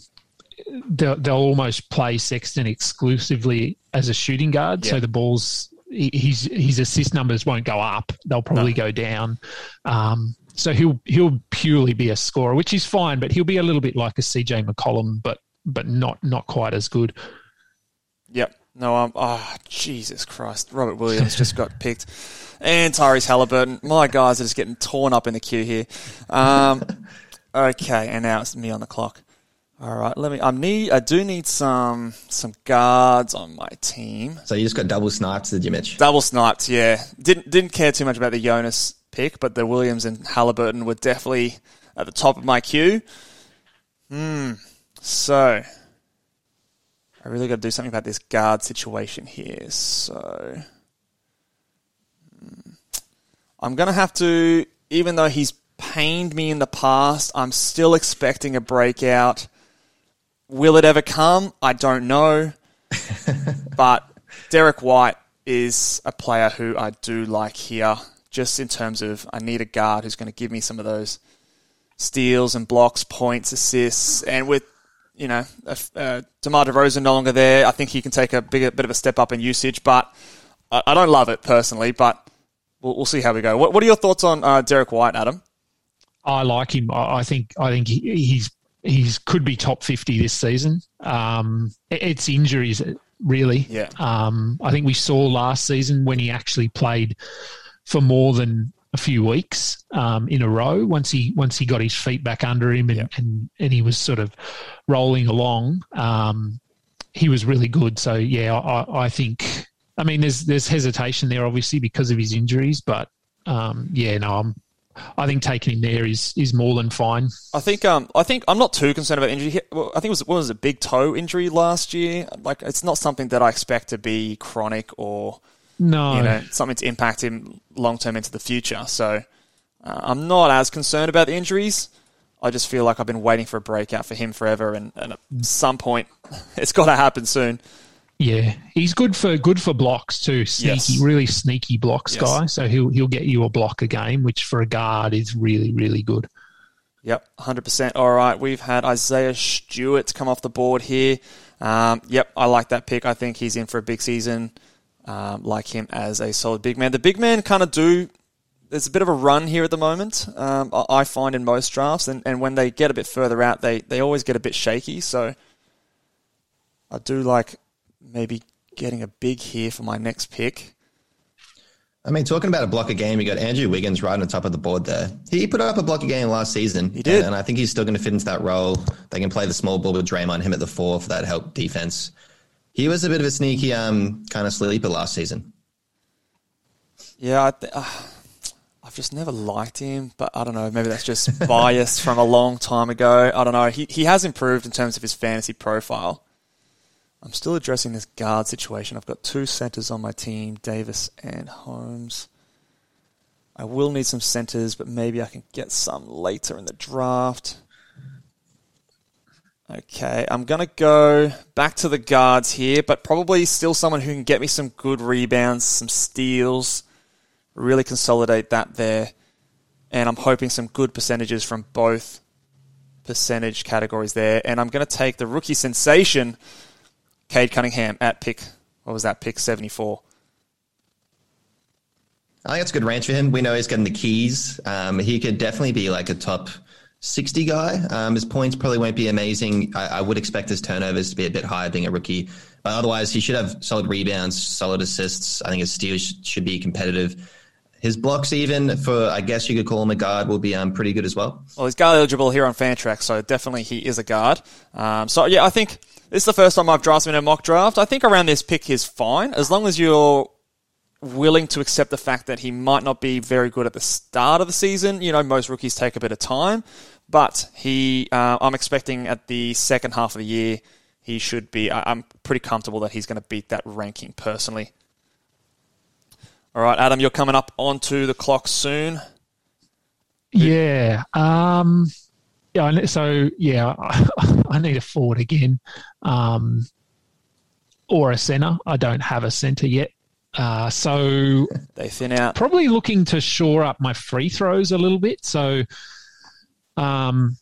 they'll, they'll almost play Sexton exclusively as a shooting guard. Yeah. So the balls, his his assist numbers won't go up; they'll probably go down. Um, so he'll he'll purely be a scorer, which is fine, but he'll be a little bit like a CJ McCollum, but but not not quite as good. Yep. No, um, oh, Jesus Christ. Robert Williams just got picked. And Tyrese Halliburton. My guys are just getting torn up in the queue here. Um, okay, and now it's me on the clock. All right, let me. I need. I do need some some guards on my team. So you just got double snipes, did you, Mitch? Double snipes, yeah. Didn't didn't care too much about the Jonas pick, but the Williams and Halliburton were definitely at the top of my queue. Hmm. So I really got to do something about this guard situation here. So hmm, I'm gonna have to, even though he's pained me in the past, I'm still expecting a breakout. Will it ever come? I don't know. but Derrick White is a player who I do like here, just in terms of I need a guard who's going to give me some of those steals and blocks, points, assists, and with you know uh, DeMar DeRozan no longer there, I think he can take a bigger bit of a step up in usage. But I, I don't love it personally, but we'll, we'll see how we go. What, what are your thoughts on uh, Derrick White, Adam? I like him. I I think I think he's he's could be top fifty this season. Um, it's injuries really. Yeah. Um, I think we saw last season when he actually played for more than a few weeks um, in a row. Once he once he got his feet back under him and Yeah. and, and he was sort of rolling along. Um, he was really good. So yeah, I, I think. I mean, there's there's hesitation there, obviously, because of his injuries, but um, yeah, no, I'm. I think taking him there is is more than fine. I think um I think I'm not too concerned about injury. Well, I think it was what was it, a big toe injury last year. Like it's not something that I expect to be chronic or No, you know something to impact him long term into the future. So uh, I'm not as concerned about the injuries. I just feel like I've been waiting for a breakout for him forever, and, and at some point it's got to happen soon. Yeah, he's good for good for blocks too. Sneaky, Yes. really sneaky blocks Yes. guy. So he'll he'll get you a block a game, which for a guard is really really good. Yep, 100%. All right, we've had Isaiah Stewart come off the board here. Um, yep, I like that pick. I think he's in for a big season. Um, like him as a solid big man. The big men kind of do. There's a bit of a run here at the moment. Um, I I find in most drafts, and, and when they get a bit further out, they they always get a bit shaky. So I do like maybe getting a big here for my next pick. I mean, talking about a blocker game, you got Andrew Wiggins right on the top of the board there. He put up a blocker game last season. He did. And I think he's still going to fit into that role. They can play the small ball with Draymond, him at the four for that help defense. He was a bit of a sneaky um, kind of sleeper last season. Yeah, I th- uh, I've just never liked him, but I don't know. Maybe that's just bias from a long time ago. I don't know. He he has improved in terms of his fantasy profile. I'm still addressing this guard situation. I've got two centers on my team, Davis and Holmes. I will need some centers, but maybe I can get some later in the draft. Okay, I'm going to go back to the guards here, but probably still someone who can get me some good rebounds, some steals, really consolidate that there. And I'm hoping some good percentages from both percentage categories there. And I'm going to take the rookie sensation, Cade Cunningham, at pick, what was that, pick 74. I think it's a good range for him. We know he's getting the keys. Um, he could definitely be like a top 60 guy. Um, his points probably won't be amazing. I, I would expect his turnovers to be a bit higher being a rookie. But otherwise, he should have solid rebounds, solid assists. I think his steals sh- should be competitive. His blocks, even for, I guess you could call him a guard, will be um, pretty good as well. Well, he's guard eligible here on Fantrax, so definitely he is a guard. Um, so yeah, I think this is the first time I've drafted him in a mock draft. I think around this pick is fine as long as you're willing to accept the fact that he might not be very good at the start of the season. You know, most rookies take a bit of time, but he, uh, I'm expecting at the second half of the year, he should be. I, I'm pretty comfortable that he's going to beat that ranking personally. All right, Adam, you're coming up onto the clock soon. Yeah. Um, Yeah, so yeah, I need a forward again, um, or a centre. I don't have a centre yet, uh, so They thin out. probably looking to shore up my free throws a little bit. So, um,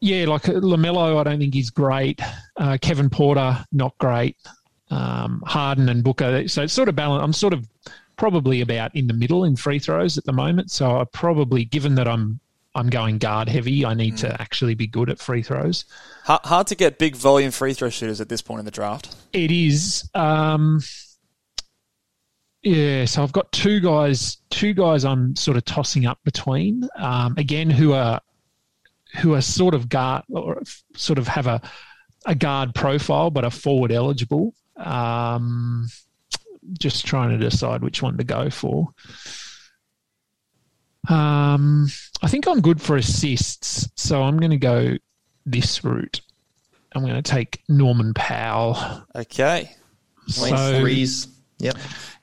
yeah, like uh, LaMelo, I don't think he's great. Uh, Kevin Porter, not great. Um, Harden and Booker, so it's sort of balance. I'm sort of probably about in the middle in free throws at the moment. So I probably, given that I'm I'm going guard heavy, I need to actually be good at free throws. Hard, hard to get big volume free throw shooters at this point in the draft. It is. Um, yeah, so I've got two guys. Two guys I'm sort of tossing up between. Um, again, who are who are sort of guard or sort of have a a guard profile, but are forward eligible. Um, just trying to decide which one to go for. Um, I think I'm good for assists, so I'm going to go this route. I'm going to take Norman Powell. Okay. Points, So- threes. Yep.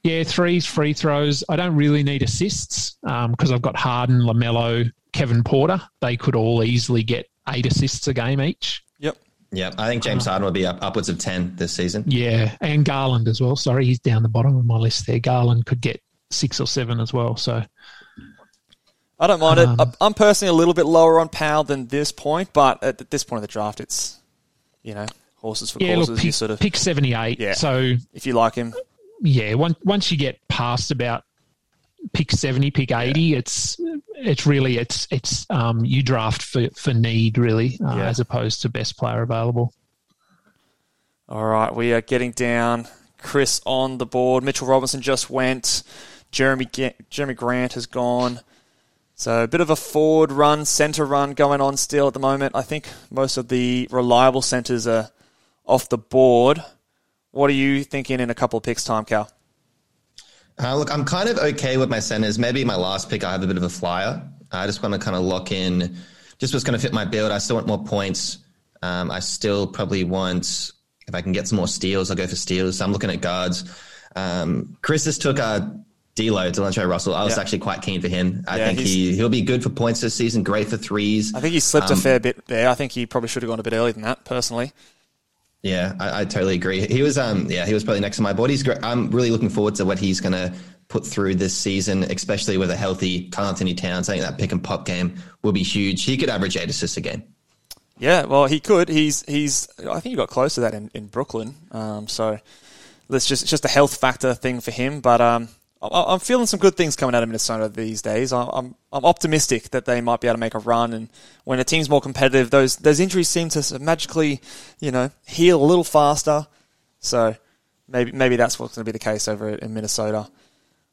Yeah, threes, free throws. I don't really need assists because I've got Harden, LaMelo, Kevin Porter. They could all easily get eight assists a game each. Yep. Yep. I think James Harden will be up upwards of 10 this season. Yeah, and Garland as well. Sorry, he's down the bottom of my list there. Garland could get six or seven as well. So I don't mind Um, it. I'm personally a little bit lower on Powell than this point, but at this point of the draft, it's you know horses for yeah, courses. look, you pick, sort of pick seventy eight. Yeah. So if you like him, yeah, once once you get past about pick seventy, pick eighty, it's it's really it's it's um you draft for for need really uh, Yeah. as opposed to best player available. All right, we are getting down. Chris on the board. Mitchell Robinson just went. Jerami Jerami Grant has gone. So a bit of a forward run, centre run going on still at the moment. I think most of the reliable centres are off the board. What are you thinking in a couple of picks' time, Cal? Uh, look, I'm kind of okay with my centers. Maybe my last pick, I have a bit of a flyer. I just want to kind of lock in just what's going to fit my build. I still want more points. Um, I still probably want, if I can get some more steals, I'll go for steals. So I'm looking at guards. Um, Chris just took a D'Lo, Delontre Russell. I was Yeah. actually quite keen for him. I Yeah, think he, he'll be good for points this season, great for threes. I think he slipped Um, a fair bit there. I think he probably should have gone a bit earlier than that, personally. Yeah, I, I totally agree. He was, um, yeah, he was probably next to my board. He's great. I'm really looking forward to what he's going to put through this season, especially with a healthy Karl-Anthony Towns. I think that pick and pop game will be huge. He could average eight assists a game. Yeah, well, he could. He's he's. I think he got close to that in, in Brooklyn. Um, so let's just it's just a health factor thing for him. But um, I'm feeling some good things coming out of Minnesota these days. I'm I'm optimistic that they might be able to make a run. And when a team's more competitive, those those injuries seem to magically, you know, heal a little faster. So maybe maybe that's what's going to be the case over in Minnesota.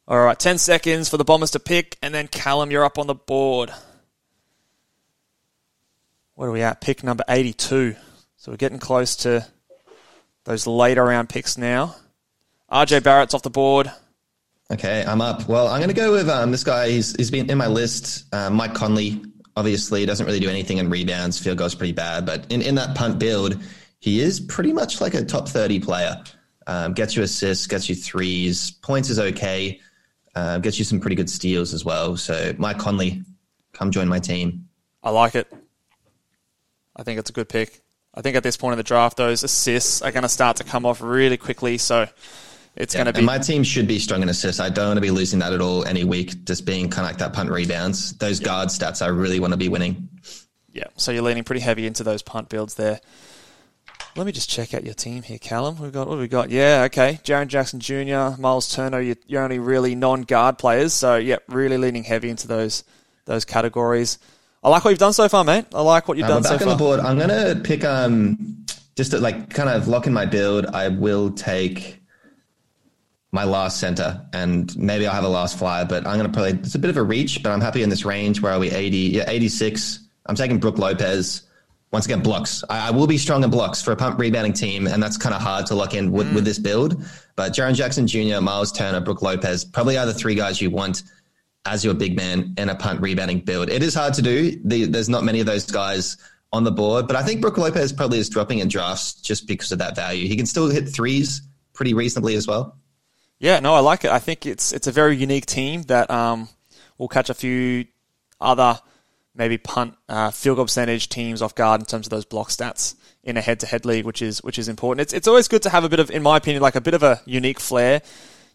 All right, ten seconds for the Bombers to pick, and then Callum, you're up on the board. What are we at? Pick number 82. So we're getting close to those later round picks now. RJ Barrett's off the board. Okay, I'm up. Well, I'm going to go with um, this guy. He's, he's been in my list. Uh, Mike Conley, obviously, doesn't really do anything in rebounds. Field goals pretty bad. But in, in that punt build, he is pretty much like a top 30 player. Um, gets you assists, gets you threes. Points is okay. Uh, gets you some pretty good steals as well. So, Mike Conley, come join my team. I like it. I think it's a good pick. I think at this point in the draft, those assists are going to start to come off really quickly. So it's going to And be. my team should be strong in assists. I don't want to be losing that at all any week, just being kind of like that punt rebounds. Those guard stats, I really want to be winning. Yeah, so you're leaning pretty heavy into those punt builds there. Let me just check out your team here, Callum. We've got what have we got? Yeah, okay. Jaren Jackson Jr., Miles Turner. You're, you're only really non-guard players, so yeah, really leaning heavy into those those categories. I like what you've done so far, mate. I like what you've Um, done back so on far. the board. I'm gonna pick um just to like kind of lock in my build. I will take my last center, and maybe I'll have a last flyer. But I'm gonna probably it's a bit of a reach, but I'm happy in this range. Where are we? 80, yeah, 86. I'm taking Brook Lopez. Once again, blocks. I, I will be strong in blocks for a punt rebounding team, and that's kind of hard to lock in with, with this build. But Jaren Jackson Jr., Miles Turner, Brook Lopez, probably are the three guys you want as your big man in a punt rebounding build. It is hard to do. The, there's not many of those guys on the board, but I think Brook Lopez probably is dropping in drafts just because of that value. He can still hit threes pretty reasonably as well. Yeah, no, I like it. I think it's it's a very unique team that um, will catch a few other maybe punt uh, field goal percentage teams off guard in terms of those block stats in a head-to-head league, which is which is important. It's it's always good to have a bit of, in my opinion, like a bit of a unique flair.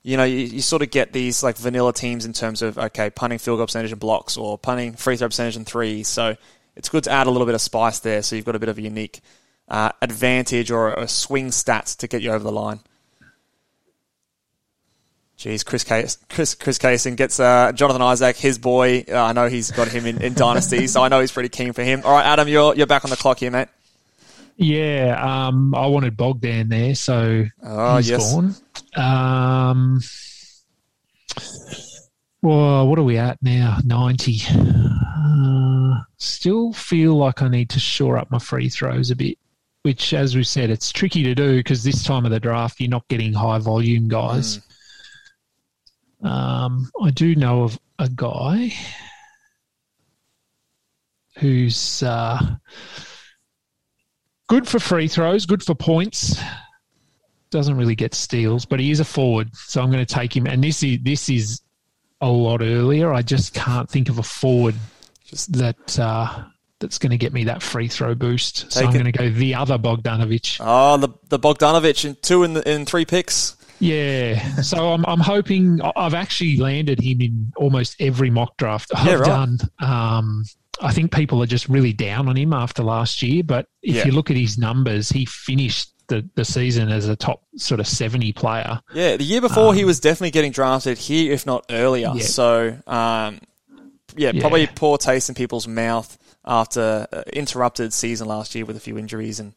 You know, you, you sort of get these like vanilla teams in terms of okay, punting field goal percentage and blocks, or punting free throw percentage and threes. So it's good to add a little bit of spice there, so you've got a bit of a unique uh, advantage or a swing stats to get you over the line. Jeez, Chris Case, Chris Chris Kaysen gets uh, Jonathan Isaac, his boy. Uh, I know he's got him in, in Dynasty, so I know he's pretty keen for him. All right, Adam, you're you're back on the clock here, mate. Yeah, um, I wanted Bogdan there, so Oh, he's yes. gone. Um, well, what are we at now? Ninety. Uh, still feel like I need to shore up my free throws a bit. Which, as we said, it's tricky to do because this time of the draft you're not getting high volume guys. Um, I do know of a guy who's uh, good for free throws, good for points. Doesn't really get steals, but he is a forward, so I'm going to take him. And this is this is a lot earlier. I just can't think of a forward that uh, that's going to get me that free throw boost. So I'm it. going to go the other Bogdanovich. Oh, the the Bogdanovich in two in the, in three picks. Yeah. So I'm I'm hoping I've actually landed him in almost every mock draft I've Yeah, right. done. Um, I think people are just really down on him after last year, but if Yeah. you look at his numbers, he finished the, the season as a top sort of 70 player. Yeah, the year before he was definitely getting drafted here, if not earlier. Um, Yeah. So, um, yeah, Yeah. probably poor taste in people's mouth after uh, interrupted season last year with a few injuries and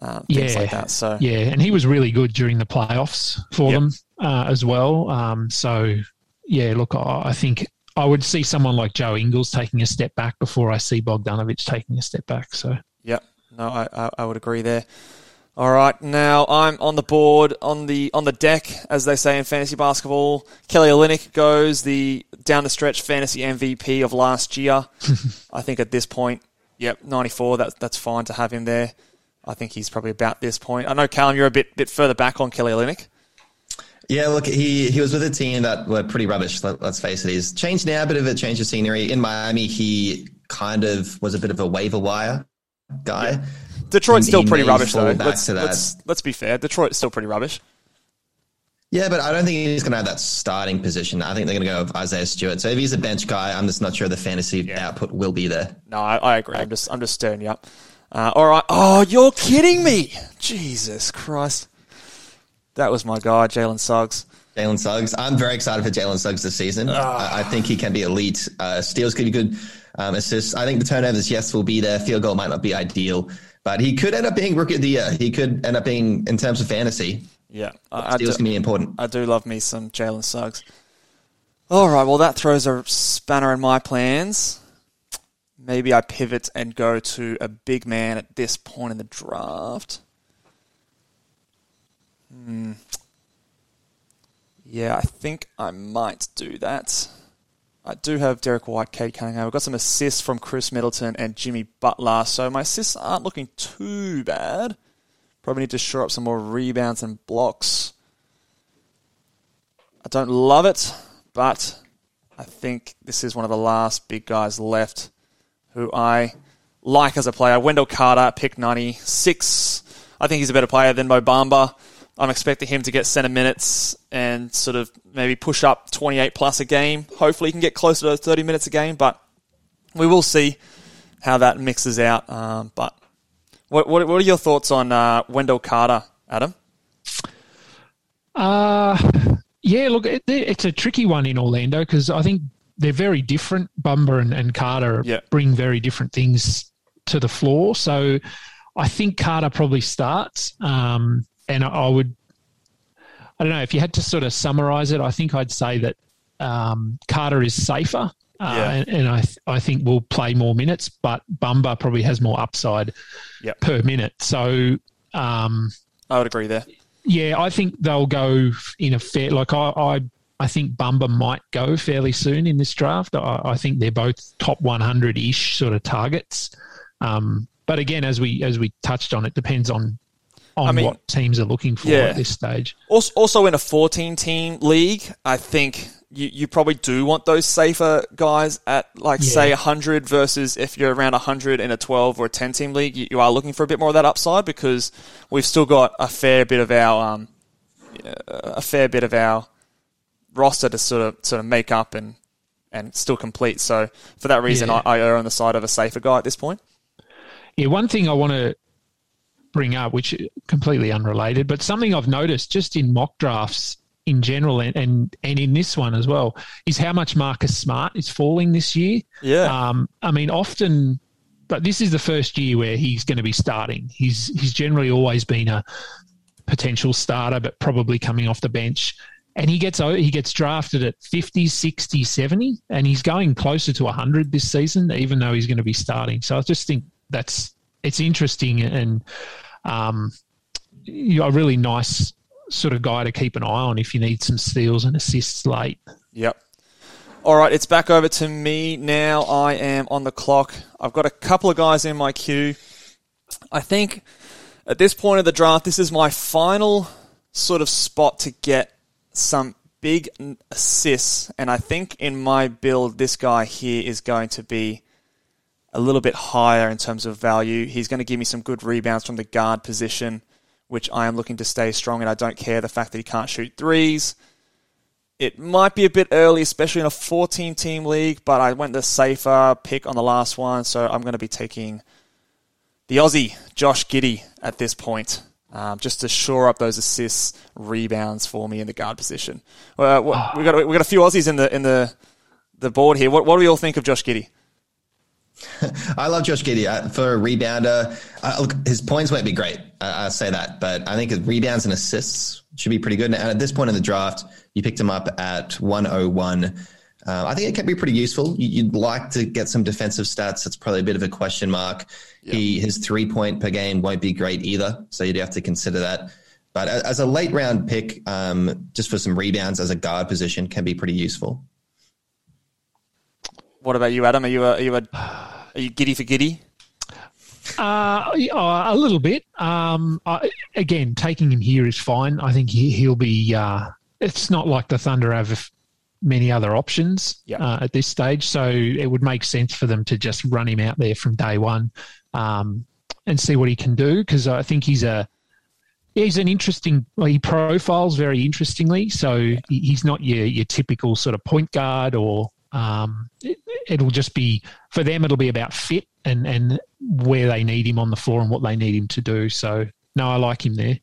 uh, things yeah. like that. So, Yeah, and he was really good during the playoffs for Yep. them uh, as well. Um, so, yeah, look, I, I think I would see someone like Joe Ingles taking a step back before I see Bogdanovich taking a step back. So, yeah, no, I, I, I would agree there. All right, now I'm on the board on the on the deck, as they say in fantasy basketball. Kelly Olynyk goes the down the stretch fantasy MVP of last year. I think at this point, yep, 94. That that's fine to have him there. I think he's probably about this point. I know Callum, you're a bit bit further back on Kelly Olynyk. Yeah, look, he he was with a team that were pretty rubbish. Let, us face it. He's changed now, a bit of a change of scenery. In Miami, he kind of was a bit of a waiver wire guy. Detroit's He- still he pretty rubbish though. Let's, let's let's be fair. Detroit's still pretty rubbish. Yeah, but I don't think he's going to have that starting position. I think they're going to go with Isaiah Stewart. So if he's a bench guy, I'm just not sure the fantasy output will be there. No, I, I agree. I'm just I'm just stirring you up. Uh, all right. Oh, you're kidding me! Jesus Christ. That was my guy, Jalen Suggs. Jalen Suggs. I'm very excited for Jalen Suggs this season. I, I think he can be elite. Uh, steals could be good. Um, assists. I think the turnovers, yes, will be there. Field goal might not be ideal, but he could end up being rookie of the year. He could end up being, in terms of fantasy, Yeah, I, I, do, steals can be important. I do love me some Jalen Suggs. All right, well that throws a spanner in my plans. Maybe I pivot and go to a big man at this point in the draft. Hmm. Yeah, I think I might do that. I do have Derrick White, Cade Cunningham. I've got some assists from Khris Middleton and Jimmy Butler, so my assists aren't looking too bad. Probably need to shore up some more rebounds and blocks. I don't love it, but I think this is one of the last big guys left who I like as a player. Wendell Carter, pick 96. I think he's a better player than Mo Bamba. I'm expecting him to get center minutes and sort of maybe push up 28 plus a game. Hopefully, he can get closer to 30 minutes a game, but we will see how that mixes out. Um, but what, what, what are your thoughts on uh, Wendell Carter, Adam? Uh, yeah, look, it, it's a tricky one in Orlando because I think they're very different. Bamba and, and Carter Yeah. bring very different things to the floor. So I think Carter probably starts. Um, and I, I would, I don't know, if you had to sort of summarize it, I think I'd say that um, Carter is safer. Uh, Yeah. and, and I, th- I think will play more minutes, but Bamba probably has more upside Yep. per minute. So, um, I would agree there. yeah, I think they'll go in a fair. Like I, I, I think Bamba might go fairly soon in this draft. I, I think they're both top 100 ish sort of targets. Um, but again, as we as we touched on, it depends on on I mean, what teams are looking for yeah. at this stage. Also, also in a 14 team league, I think you, you probably do want those safer guys at like Yeah. say 100 versus if you're around 100 in a 12 or a 10 team league, you, you are looking for a bit more of that upside because we've still got a fair bit of our um, a fair bit of our roster to sort of sort of make up and and still complete. So for that reason, Yeah. I, I err on the side of a safer guy at this point. Yeah, one thing I want to bring up, which is completely unrelated, but something I've noticed just in mock drafts in general and, and, and in this one as well, is how much Marcus Smart is falling this year. Yeah. Um, I mean, often, but this is the first year where he's going to be starting. He's he's generally always been a potential starter, but probably coming off the bench. And he gets he gets drafted at 50, 60, 70, and he's going closer to 100 this season, even though he's going to be starting. So I just think that's it's interesting and um, you know, a really nice sort of guy to keep an eye on if you need some steals and assists late. Yep. All right, it's back over to me now. I am on the clock. I've got a couple of guys in my queue. I think at this point of the draft, this is my final sort of spot to get some big assists. And I think in my build, this guy here is going to be a little bit higher in terms of value. He's going to give me some good rebounds from the guard position, which I am looking to stay strong. And I don't care the fact that he can't shoot threes. It might be a bit early, especially in a 14 team league, but I went the safer pick on the last one, so I'm going to be taking the Aussie, Josh Giddey, at this point, um, just to shore up those assists, rebounds for me in the guard position. Uh, what, we got we got a few Aussies in the in the the board here. What what do we all think of Josh Giddey? I love Josh Giddey uh, for a rebounder. Uh, look, his points won't be great. I, I say that, but I think his rebounds and assists should be pretty good. And at this point in the draft, you picked him up at 101. Uh, I think it can be pretty useful. You- You'd like to get some defensive stats. That's probably a bit of a question mark. He his three point per game won't be great either, so you'd have to consider that. But as a late round pick, um, just for some rebounds as a guard position, can be pretty useful. What about you, Adam? Are you a, are you a are you giddy for giddy? Uh, a little bit. Um, I, again, taking him here is fine. I think he, he'll be. Uh, it's not like the Thunder have many other options Yeah. uh, at this stage, so it would make sense for them to just run him out there from day one um, and see what he can do. Because I think he's a he's an interesting. Well, he profiles very interestingly. So he- he's not your your typical sort of point guard or. Um, it, it'll just be for them. It'll be about fit and and where they need him on the floor and what they need him to do. So no, I like him there.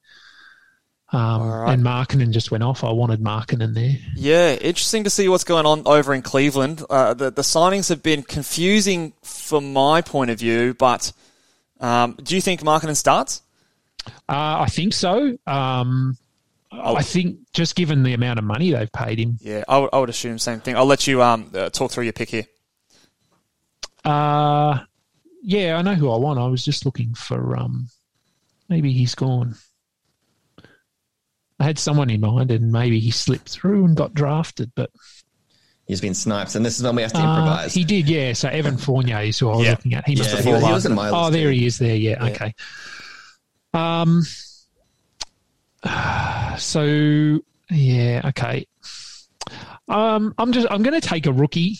Um, right. And Markkanen just went off. I wanted Markkanen there. Yeah, interesting to see what's going on over in Cleveland. Uh, the the signings have been confusing from my point of view, but um, do you think Markkanen starts? Uh, I think so. Um, I think just given the amount of money they've paid him, Yeah, I would- I would assume same thing. I'll let you um uh, talk through your pick here. uh, yeah, I know who I want. I was just looking for um, maybe he's gone. I had someone in mind, and maybe he slipped through and got drafted, but He's been sniped, and this is when we have to Uh, improvise. he did, yeah. So Evan Fournier is who I was Yeah. looking at. He must Yeah, have he- fallen. he was in my Oh, there he is. There, yeah. Yeah. Okay. Um. So yeah, okay. Um, I'm just I'm going to take a rookie.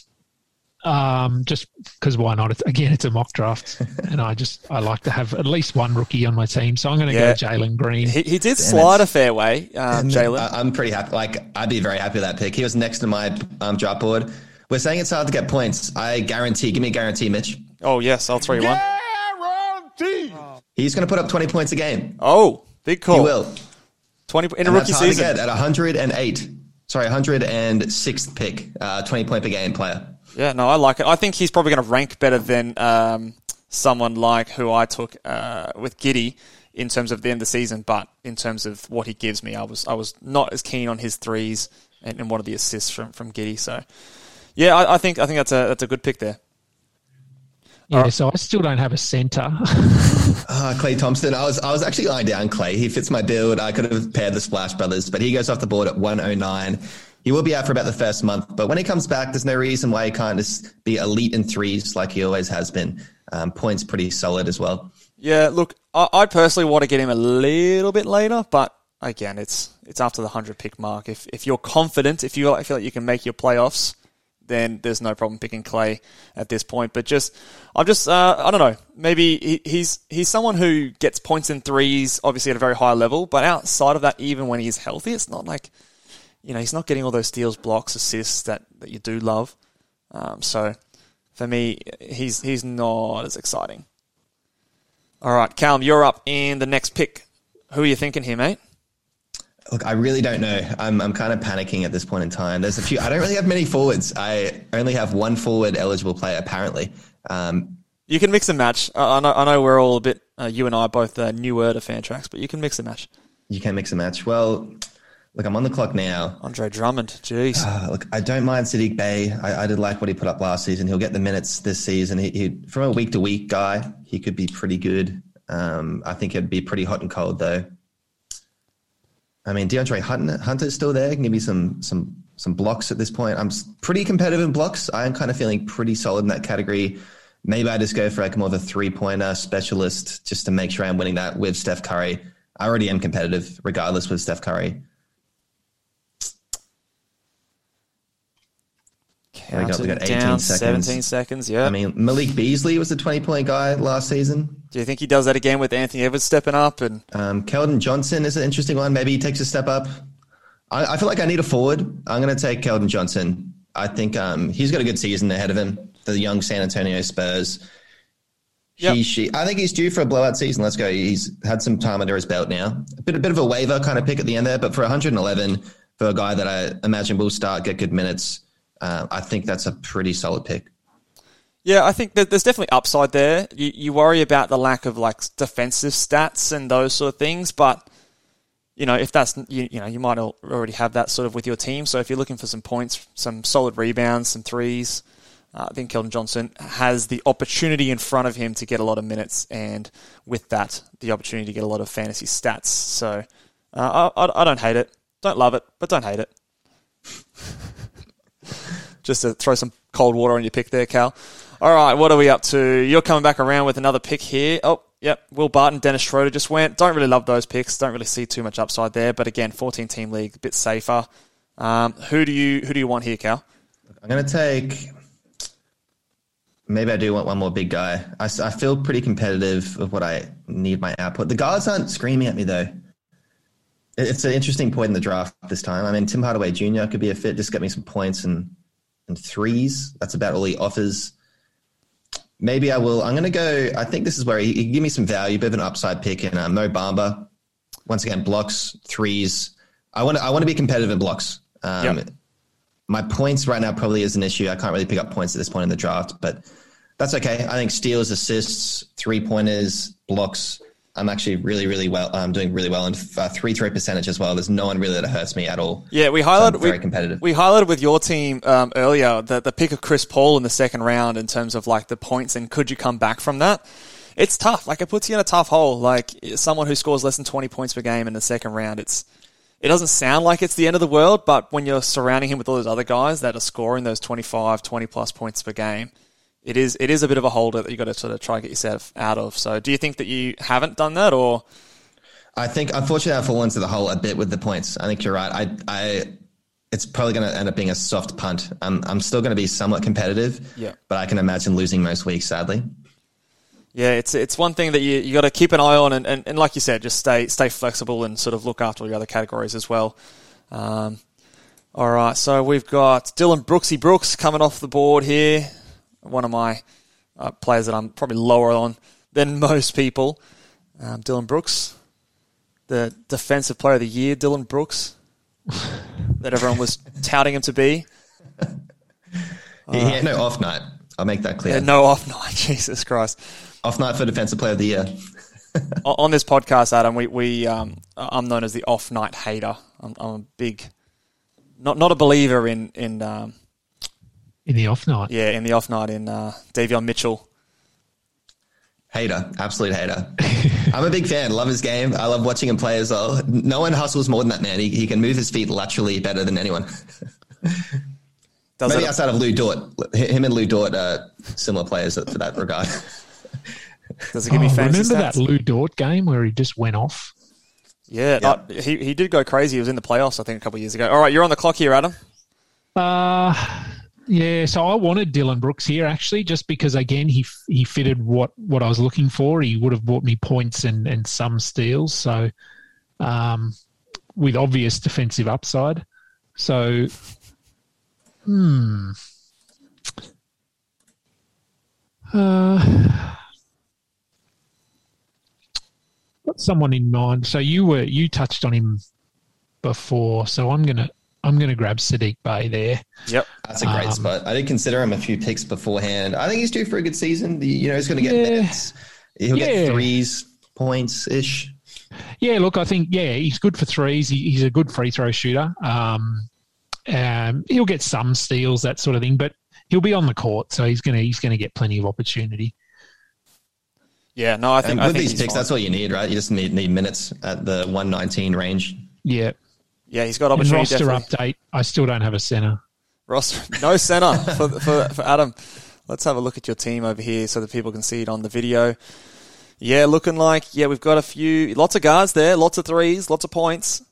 Um, just because why not? It's, again, it's a mock draft, and I just I like to have at least one rookie on my team. So I'm going to Yeah. go Jalen Green. He, he did slide it. a fair way, um, Jalen. I- I'm pretty happy. Like, I'd be very happy with that pick. He was next to my um, draft board. We're saying it's hard to get points. I guarantee. Give me a guarantee, Mitch. oh yes, I'll throw you one. Guaranteed. He's going to put up 20 points a game. Oh, big call. He will. Twenty in a And rookie hard to season. get at 108. Sorry, 106th pick, uh, 20 point per game player. Yeah, no, I like it. I think he's probably going to rank better than um, someone like who I took uh, with Giddey in terms of the end of the season. But in terms of what he gives me, I was I was not as keen on his threes and, and one of the assists from, from Giddey. So yeah, I, I think I think that's a that's a good pick there. yeah. So I still don't have a center. Uh, Klay Thompson. I was I was actually eyeing down Clay. He fits my build. I could have paired the Splash Brothers, but he goes off the board at 109. He will be out for about the first month, but when he comes back, there's no reason why he can't just be elite in threes like he always has been. Um, points pretty solid as well. Yeah, look, I, I personally want to get him a little bit later, but again, it's it's after the hundred pick mark. If if you're confident, if you I feel like you can make your playoffs, then there's no problem picking Klay at this point. But just, I'm just, uh, I don't know. Maybe he, he's he's someone who gets points in threes, obviously at a very high level. But outside of that, even when he's healthy, it's not like, you know, he's not getting all those steals, blocks, assists that, that you do love. Um, so for me, he's he's not as exciting. All right, Callum, you're up in the next pick. Who are you thinking here, mate? Look, I really don't know. I'm, I'm kind of panicking at this point in time. There's a few. I don't really have many forwards. I only have one forward eligible player apparently. Um, You can mix and match. I I know, I know we're all a bit, uh, you and I are both uh, newer to Fantrax, but you can mix and match. you can mix and match. Well, look, I'm on the clock now. Andre Drummond, jeez. Uh, look, I don't mind Saddiq Bey. I, I did like what he put up last season. He'll get the minutes this season. He, he from a week to week guy, he could be pretty good. Um, I think it'd be pretty hot and cold though. I mean, DeAndre Hunter, Hunter's still there. Can give me some some some blocks at this point. I'm pretty competitive in blocks. I am kind of feeling pretty solid in that category. Maybe I just go for like more of a three pointer specialist just to make sure I'm winning that with Steph Curry. I already am competitive regardless with Steph Curry. We go. We got 18 down seconds. 17 seconds, yeah. I mean, Malik Beasley was a 20 point guy last season. Do you think he does that again with Anthony Edwards stepping up? And Um, Keldon Johnson is an interesting one. Maybe he takes a step up. I, I feel like I need a forward. I'm going to take Keldon Johnson. I think um, he's got a good season ahead of him. For the young San Antonio Spurs. Yep. He, she, I think he's due for a blowout season. Let's go. He's had some time under his belt now. A bit, a bit of a waiver kind of pick at the end there, but for 111 for a guy that I imagine will start, get good minutes, uh, I think that's a pretty solid pick. yeah, I think there's definitely upside there. You, you worry about the lack of like defensive stats and those sort of things, but you know if that's you, you know you might already have that sort of with your team. So if you're looking for some points, some solid rebounds, some threes, uh, I think Keldon Johnson has the opportunity in front of him to get a lot of minutes, and with that, the opportunity to get a lot of fantasy stats. So uh, I, I don't hate it, don't love it, but don't hate it. Just to throw some cold water on your pick there, Cal. All right, what are we up to? You're coming back around with another pick here. Oh, yep. Will Barton, Dennis Schroeder just went. Don't really love those picks. Don't really see too much upside there. But again, 14 team league, a bit safer. Um, who do you who do you want here, Cal? I'm going to take. Maybe I do want one more big guy. I feel pretty competitive of what I need my output. The guards aren't screaming at me though. It's an interesting point in the draft this time. I mean, Tim Hardaway Jr. could be a fit. Just get me some points and and threes. That's about all he offers. Maybe I will. I'm going to go. I think this is where he, he can give me some value, bit of an upside pick in um, Mo Bamba. Once again, blocks, threes. I want to. I want to be competitive in blocks. Um, Yep. my points right now probably is an issue. I can't really pick up points at this point in the draft, but that's okay. I think steals, assists, three pointers, blocks. I'm actually really, really well. I'm doing really well in uh, three throw percentage as well. There's no one really that hurts me at all. Yeah, we So highlighted very we, competitive. We highlighted with your team um, earlier the the pick of Chris Paul in the second round in terms of like the points and could you come back from that? It's tough. Like it puts you in a tough hole. Like someone who scores less than 20 points per game in the second round, it's it doesn't sound like it's the end of the world, but when you're surrounding him with all those other guys that are scoring those 25, 20 plus points per game, it is it is a bit of a holder that you've got to sort of try and get yourself out of. So, do you think that you haven't done that, or I think, unfortunately, I fall into the hole a bit with the points. I think you're right. I, I, it's probably going to end up being a soft punt. I'm, I'm still going to be somewhat competitive. Yeah. But I can imagine losing most weeks, sadly. Yeah, it's it's one thing that you you got to keep an eye on, and, and, and like you said, just stay stay flexible and sort of look after all your other categories as well. Um, all right, so we've got Dillon Brooksy Brooks coming off the board here. One of my uh, players that I'm probably lower on than most people. Um, Dillon Brooks, the defensive player of the year, Dillon Brooks, that everyone was touting him to be. He, he had no off night. I'll make that clear. Yeah, no off night, Jesus Christ. Off night for defensive player of the year. On this podcast, Adam, we, we um, I'm known as the off night hater. I'm, I'm a big, not not a believer in in um, in the off night. yeah in the off night in uh, Davion Mitchell. Hater, absolute hater. I'm a big fan. Love his game. I love watching him play as well. No one hustles more than that man. He, he can move his feet laterally better than anyone. Does Maybe it, outside of Lu Dort. Him and Lu Dort are similar players for that regard. does it give me Oh, fancy remember stats? that Lu Dort game where he just went off? Yeah, uh, he he did go crazy. He was in the playoffs, I think, a couple of years ago. All right, you're on the clock here, Adam. Uh, yeah, so I wanted Dillon Brooks here actually, just because again he he fitted what what I was looking for. He would have bought me points and and some steals. So, um, with obvious defensive upside. So, hmm. Uh, got someone in mind. So you were you touched on him before. So I'm gonna I'm gonna grab Saddiq Bey there. Yep. That's a great Um, spot. I did consider him a few picks beforehand. I think he's due for a good season. The- You know, he's going to get Yeah. minutes. He'll Yeah. get threes, points ish. Yeah, look, I think yeah, he's good for threes. He, he's a good free throw shooter. Um, um, he'll get some steals, that sort of thing, but he'll be on the court, so he's gonna he's gonna get plenty of opportunity. Yeah, no, I think And I with think these picks, fine. that's all you need, right? You just need need minutes at the 119 range. Yeah, Yeah, he's got and opportunity. roster definitely. update. I still don't have a center. Roster, no center for, for for Adam. Let's have a look at your team over here so that people can see it on the video. Yeah, looking like yeah, we've got a few, lots of guards there, lots of threes, lots of points,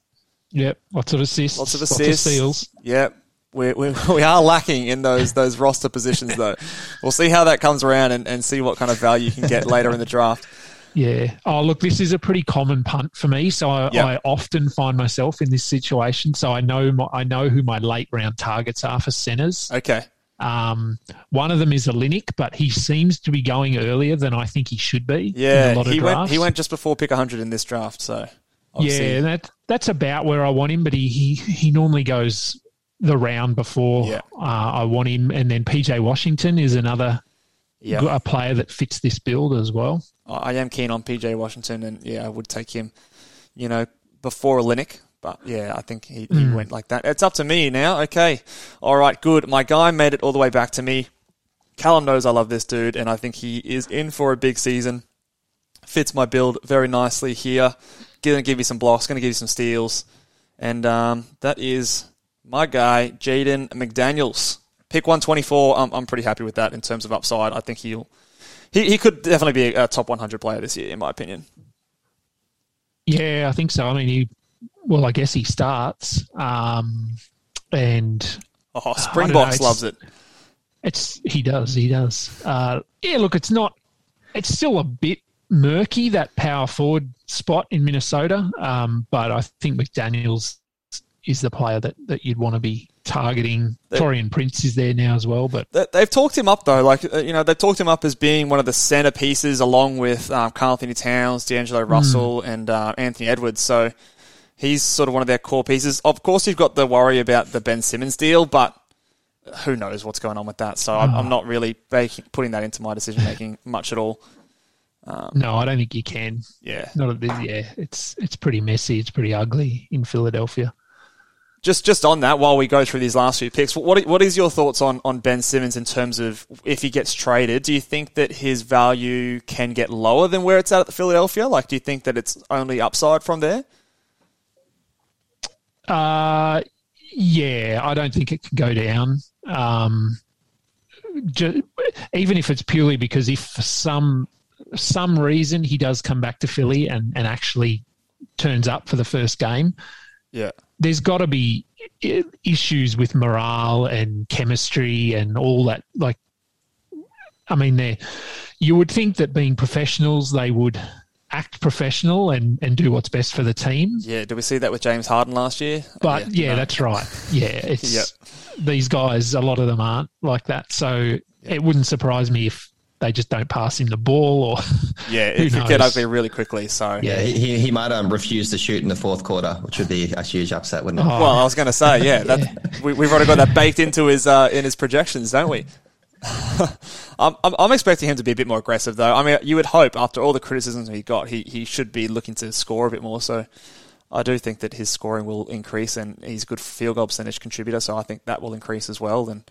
Yep, lots of assists, lots of lots assists. of steals. Yeah, we we we are lacking in those those roster positions though. We'll see how that comes around and, and see what kind of value you can get later in the draft. Yeah. Oh, look, this is a pretty common punt for me, so I, Yep. I often find myself in this situation. So I know my, I know who my late round targets are for centers. Okay, Um, one of them is Olynyk, but he seems to be going earlier than I think he should be. yeah, in a lot of he went he went just before pick 100 in this draft, so Yeah, that that's about where I want him, but he he, he normally goes the round before Yeah. uh, I want him, and then PJ Washington is another yeah. a player that fits this build as well. I am keen on PJ Washington, and yeah, I would take him, you know, before Olynyk. But yeah, I think he, he went like that. It's up to me now. Okay. All right, good. My guy made it all the way back to me. Callum knows I love this dude, and I think he is in for a big season. Fits my build very nicely here. To give you some blocks, to give you some steals. And um, that is my guy, Jaden McDaniels. Pick 124. I'm, I'm pretty happy with that in terms of upside. I think he'll he, he could definitely be a, top 100 player this year, in my opinion. Yeah, I think so. I mean, he well, I guess he starts, um, and Oh, I don't know, Springboks loves it. It's he does, he does. Uh, yeah, look, it's not. It's still a bit murky that power forward spot in Minnesota, um, but I think McDaniel's is the player that, that you'd want to be targeting. Taurean Prince is there now as well, but They- They've talked him up though, like uh, you know, they've talked him up as being one of the centerpieces, along with um, Karl-Anthony Towns, D'Angelo Russell, and uh, Anthony Edwards. So he's sort of one of their core pieces. Of course, you've got the worry about the Ben Simmons deal, but who knows what's going on with that? So I'm, I'm not really baking, putting that into my decision making much at all. no, I don't think you can. Yeah, Not at this. Yeah, it's it's pretty messy. It's pretty ugly in Philadelphia. Just just on that, while we go through these last few picks, what what is your thoughts on on Ben Simmons in terms of if he gets traded? Do you think that his value can get lower than where it's at at the Philadelphia? Like, do you think that it's only upside from there? Uh, yeah, I don't think it can go down. Um, even if it's purely because if for some some reason he does come back to Philly and, and actually turns up for the first game, Yeah, there's got to be issues with morale and chemistry and all that. Like, I mean, they you would think that being professionals, they would act professional and, and do what's best for the team. yeah. Did we see that with James Harden last year? But yeah, no. that's right. Yeah, it's Yep. these guys. A lot of them aren't like that. So it wouldn't surprise me if they just don't pass him the ball or yeah, who it could get knows? ugly really quickly. So Yeah, he, he, he might um, refuse to shoot in the fourth quarter, which would be a huge upset, wouldn't it? Oh. Well, I was going to say, yeah, that, we, we've already got that baked into his uh, in his projections, don't we? I'm, I'm, I'm expecting him to be a bit more aggressive, though. I mean, you would hope after all the criticisms he got, he, he should be looking to score a bit more. So I do think that his scoring will increase, and he's a good field goal percentage contributor. So I think that will increase as well. And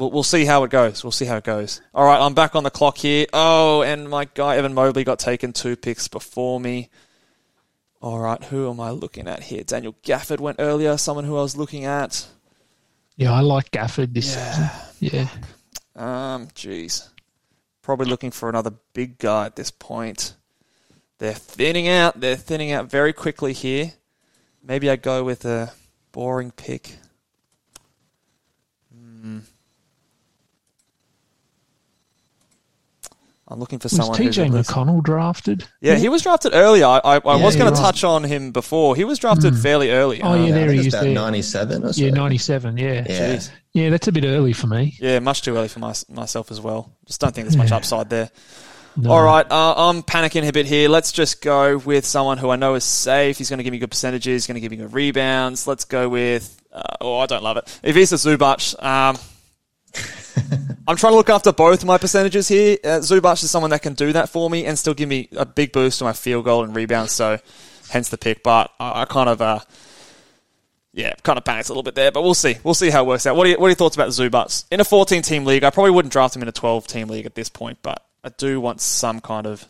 we'll we'll see how it goes. We'll see how it goes. All right, I'm back on the clock here. Oh, and my guy Evan Mobley got taken two picks before me. All right, who am I looking at here? Daniel Gafford went earlier. Someone who I was looking at. yeah, I like Gafford this season. Yeah, Um, jeez, probably looking for another big guy at this point. They're thinning out. They're thinning out very quickly here. Maybe I go with a boring pick. Hmm. I'm looking for Was someone who's TJ at least- McConnell drafted? Yeah, he was drafted earlier. I, I, I Yeah, was going you're to touch on him before. He was drafted fairly early. Oh, yeah, I there he is. about There. 97 or so. Yeah, 97, yeah. Yeah. Jeez. Yeah, that's a bit early for me. Yeah, much too early for my, myself as well. Just don't think there's much Yeah. upside there. No. All right, uh, I'm panicking a bit here. Let's just go with someone who I know is safe. He's going to give me good percentages. He's going to give me good rebounds. Let's go with. Uh, oh, I don't love it. Ivica Zubac. Um, I'm trying to look after both my percentages here. Uh, is someone that can do that for me and still give me a big boost to my field goal and rebounds. So, hence the pick. But I, I kind of. Uh, yeah, kind of panicked a little bit there, but we'll see. We'll see how it works out. What are, you, what are your thoughts about Zubac? In a 14 team league, I probably wouldn't draft him in a 12 team league at this point, but I do want some kind of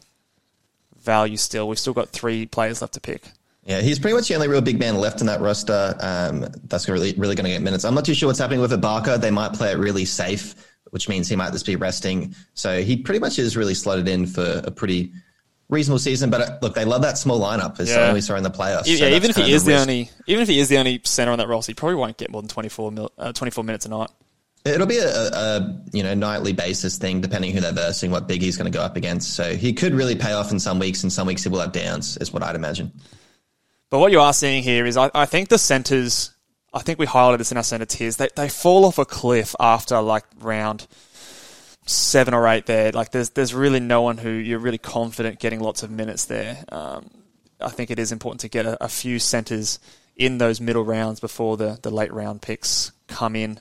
value still. We've still got three players left to pick. Yeah, he's pretty much the only real big man left in that roster. Um, that's really really going to get minutes. I'm not too sure what's happening with Ibaka. They might play it really safe, which means he might just be resting. So he pretty much is really slotted in for a pretty reasonable season. But uh, look, they love that small lineup, as Yeah. we saw in the playoffs. Yeah, So even if he is the risk. only, even if he is the only center on that roster, he probably won't get more than 24, mil, uh, 24 minutes a night. It'll be a, a you know nightly basis thing, depending who they're versing, what big he's going to go up against. So he could really pay off in some weeks, and some weeks he will have downs, is what I'd imagine. But what you are seeing here is, I, I think the centers, I think we highlighted this in our center tiers. They they fall off a cliff after like round seven or eight. There, like there's there's really no one who you're really confident getting lots of minutes there. Um, I think it is important to get a, a few centers in those middle rounds before the the late round picks come in.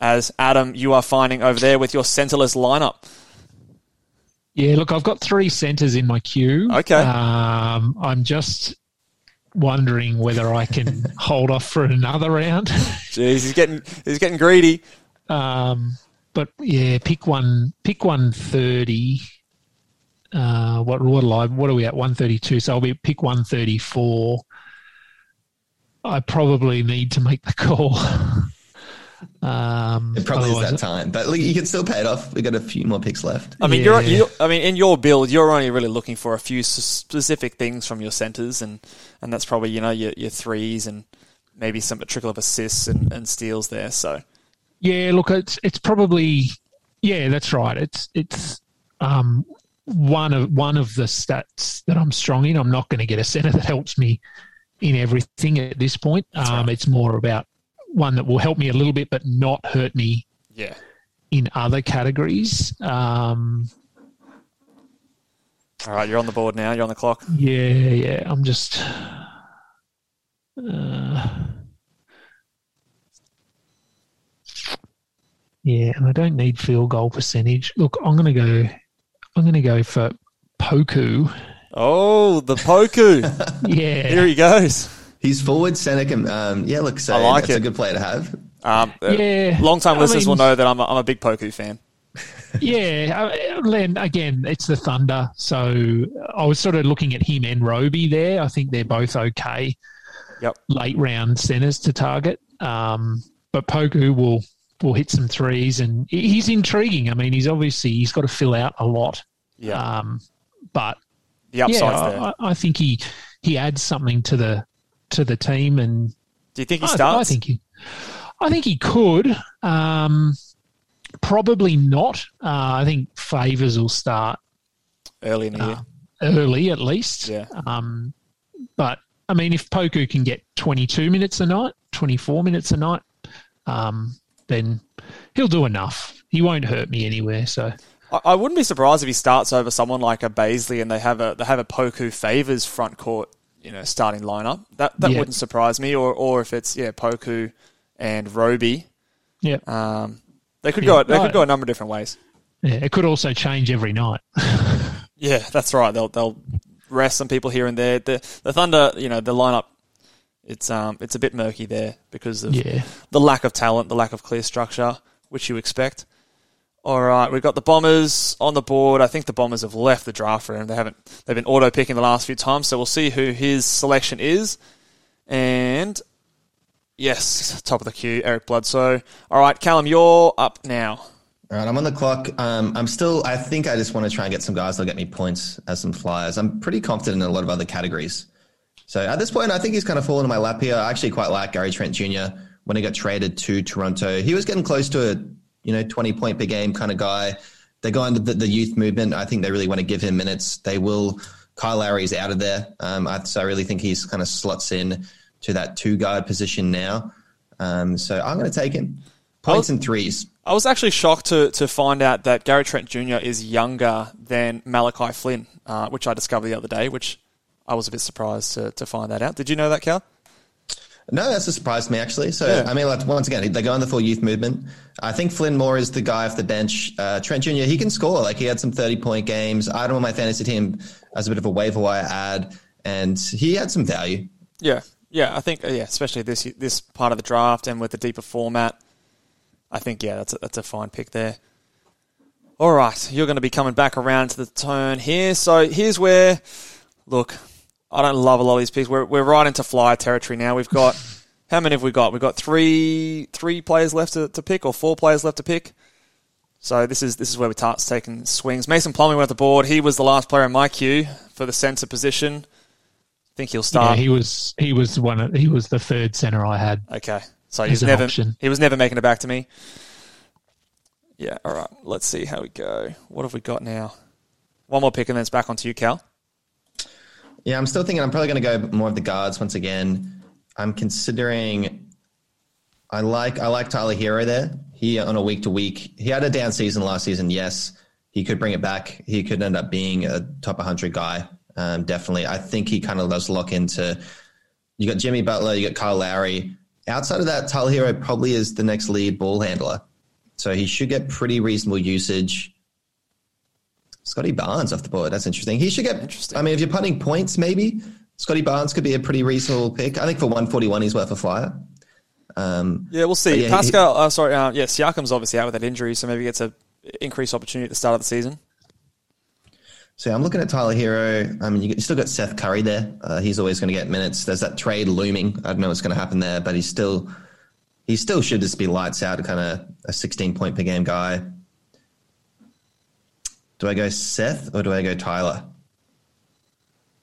As Adam, you are finding over there with your centerless lineup. Yeah, look, I've got three centres in my queue. Okay. Um, I'm just wondering whether I can hold off for another round. Jeez, he's getting he's getting greedy. Um, but yeah, pick one, pick one thirty. Uh, what what, I, what are we at? One thirty two. So I'll be pick one thirty four. I probably need to make the call. um, It probably is that time, but look, you can still pay it off. We got a few more picks left. I mean, Yeah. you're, you I mean, in your build, you're only really looking for a few specific things from your centers, and, and that's probably you know your, your threes and maybe some a trickle of assists and, and steals there. So Yeah, look, it's it's probably yeah, that's right. It's it's um, one of one of the stats that I'm strong in. I'm not going to get a center that helps me in everything at this point. Um, It's more about one that will help me a little bit, but not hurt me yeah, in other categories. Um, all right, you're on the board now. You're on the clock. yeah, yeah. I'm just. Uh, yeah, and I don't need field goal percentage. Look, I'm going to go. I'm going to go for Poku. Oh, the Poku. Yeah, Here he goes. He's forward center. can- Um, yeah, look, so I like that's it. a good player to have. Um, Yeah, long time I listeners will know that I'm a, I'm a big Poku fan. yeah. uh, Len, again, it's the Thunder, so I was sort of looking at him and Roby there. I think they're both okay. Yep. late round centers to target. Um, but Poku will will hit some threes, and he's intriguing. I mean, he's obviously he's got to fill out a lot. Yeah, Um, but the upside's yeah, there. I, I think he he adds something to the to the team, and Do you think he I, starts? I think he I think he could. Um, probably not. Uh, I think Favors will start early in the year. uh, early at least. Yeah. Um, but I mean, if Poku can get 22 minutes a night, 24 minutes a night, um, then he'll do enough. He won't hurt me anywhere. So I, I wouldn't be surprised if he starts over someone like a Bazley and they have a they have a Poku favors front court, you know, starting lineup. That that Yeah. wouldn't surprise me. Or or if it's yeah Poku and Roby, yeah, um, they could Yeah. go they could go a number of different ways. yeah, it could also change every night. Yeah, that's right. They'll they'll rest some people here and there. The the Thunder, you know, the lineup. It's um it's a bit murky there because of Yeah. the lack of talent, the lack of clear structure, which you expect. All right, we've got the Bombers on the board. I think the Bombers have left the draft room. They haven't. They've been auto picking the last few times, so we'll see who his selection is. And yes, top of the queue, Eric Bledsoe. All right, Callum, you're up now. All right, I'm on the clock. Um, I'm still. I think I just want to try and get some guys that'll get me points as some flyers. I'm pretty confident in a lot of other categories. So at this point, I think he's kind of fallen in my lap here. I actually quite like Gary Trent Jr. when he got traded to Toronto. He was getting close to a you know 20 point per game kind of guy. They're going to the, the youth movement. I think they really want to give him minutes. They will. Kyle Lowry's out of there, um, I, so I really think he's kind of slots in to that two guard position now. Um, so I'm going to take him points and threes. I was actually shocked to, to find out that Gary Trent Jr. is younger than Malachi Flynn, uh, which I discovered the other day, which I was a bit surprised to, to find that out. Did you know that, Cal? No, that's a surprise to me actually. So Yeah. I mean, like once again, they go on the full youth movement. I think Flynn Moore is the guy off the bench. Uh, Trent Jr. He can score. Like he had some thirty point games. I don't want my fantasy team as a bit of a waiver wire ad, and he had some value. Yeah, yeah. I think uh, yeah, especially this this part of the draft and with the deeper format, I think yeah, that's a, that's a fine pick there. All right, you're going to be coming back around to the turn here. So here's where, look, I don't love a lot of these picks. We're we're right into flyer territory now. We've got how many have we got? We've got three three players left to, to pick, or four players left to pick. So this is this is where we start taking swings. Mason Plumlee went the board. He was the last player in my queue for the centre position. I think he'll Yeah, start. he was he was one of, he was the third center I had. Okay. So he's never option. he was never making it back to me. Yeah, all right. Let's see how we go. What have we got now? One more pick and then it's back onto you, Cal. Yeah, I'm still thinking I'm probably going to go more of the guards once again. I'm considering. I like I like Tyler Herro there. He on a week to week. He had a down season last season. Yes, he could bring it back. He could end up being a top 100 guy. Um, definitely, I think he kind of does lock into. You got Jimmy Butler. You got Kyle Lowry. Outside of that, Tyler Herro probably is the next lead ball handler. So he should get pretty reasonable usage. Scottie Barnes off the board. That's interesting. He should get. I mean, if you're punting points, maybe Scottie Barnes could be a pretty reasonable pick. I think for 141, he's worth a flyer. Um, Yeah, we'll see. Yeah, he- Pascal, uh, sorry, uh, yeah, Siakam's obviously out with that injury, so maybe he gets a increased opportunity at the start of the season. so I'm looking at Tyler Herro. I mean, you still got Seth Curry there. Uh, he's always going to get minutes. There's that trade looming. I don't know what's going to happen there, but he's still he still should just be lights out, kind of a 16 point per game guy. Do I go Seth or do I go Tyler?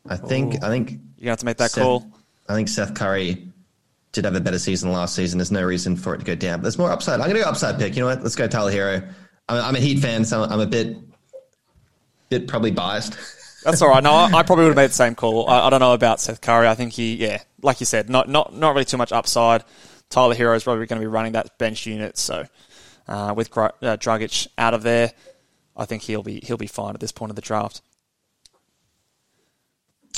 I think I think You're gonna have to make that Seth- call. I think Seth Curry did have a better season last season. There's no reason for it to go down. But there's more upside. I'm going to go upside pick. You know what? Let's go Tyler Herro. I'm, I'm a Heat fan, so I'm a bit, bit probably biased. That's all right. No, I, I probably would have made the same call. I, I don't know about Seth Curry. I think he, yeah, like you said, not not not really too much upside. Tyler Herro is probably going to be running that bench unit. So uh, with uh, Dragic out of there, I think he'll be he'll be fine at this point of the draft.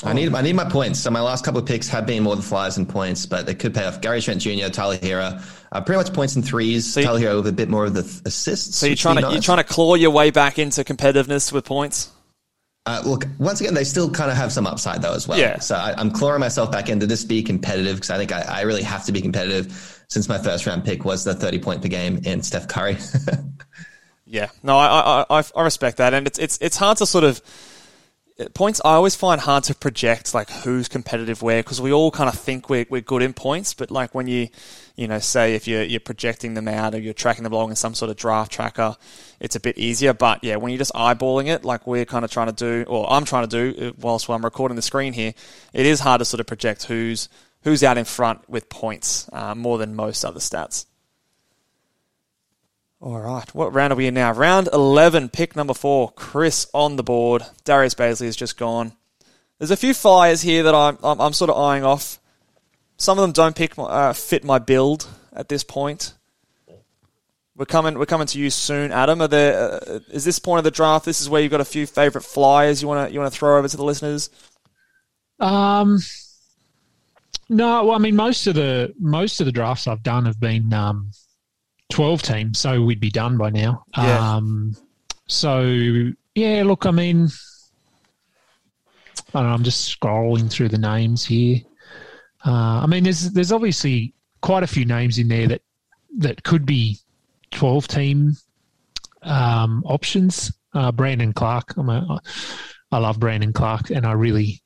I need I need my points. So my last couple of picks have been more the flyers and points, but they could pay off. Gary Trent Jr., Tyler Herro, uh, pretty much points and threes. you- Tyler Herro with a bit more of the th- assists. So you're trying to you're trying to claw your way back into competitiveness with points. Uh, look, once again, they still kind of have some upside though as well. Yeah. So I, I'm clawing myself back into this be competitive because I think I, I really have to be competitive since my first round pick was the 30 point per game in Steph Curry. Yeah, no, I, I I respect that, and it's it's it's hard to sort of points. I always find hard to project like who's competitive where because we all kind of think we're we're good in points, but like when you you know say if you're you're projecting them out or you're tracking them along in some sort of draft tracker, it's a bit easier. But yeah, when you're just eyeballing it, like we're kind of trying to do, or I'm trying to do, uh, whilst I'm recording the screen here, it is hard to sort of project who's who's out in front with points uh, more than most other stats. All right, what round are we in now? Round 11, pick number four. Chris on the board. Darius Bazley has just gone. There's a few flyers here that I'm, I'm, I'm sort of eyeing off. Some of them don't pick my, uh, fit my build at this point. We're coming. We're coming to you soon, Adam. Are there? Uh, is this point of the draft? This is where you've got a few favourite flyers you want to you want to throw over to the listeners. Um, no, well, I mean most of the most of the drafts I've done have been um, twelve teams, so we'd be done by now. Yeah. Um, so yeah, look, I mean, I don't know, I'm just scrolling through the names here. Uh, I mean, there's there's obviously quite a few names in there that that could be twelve team um, options. Uh, Brandon Clarke, I'm a, I love Brandon Clarke, and I really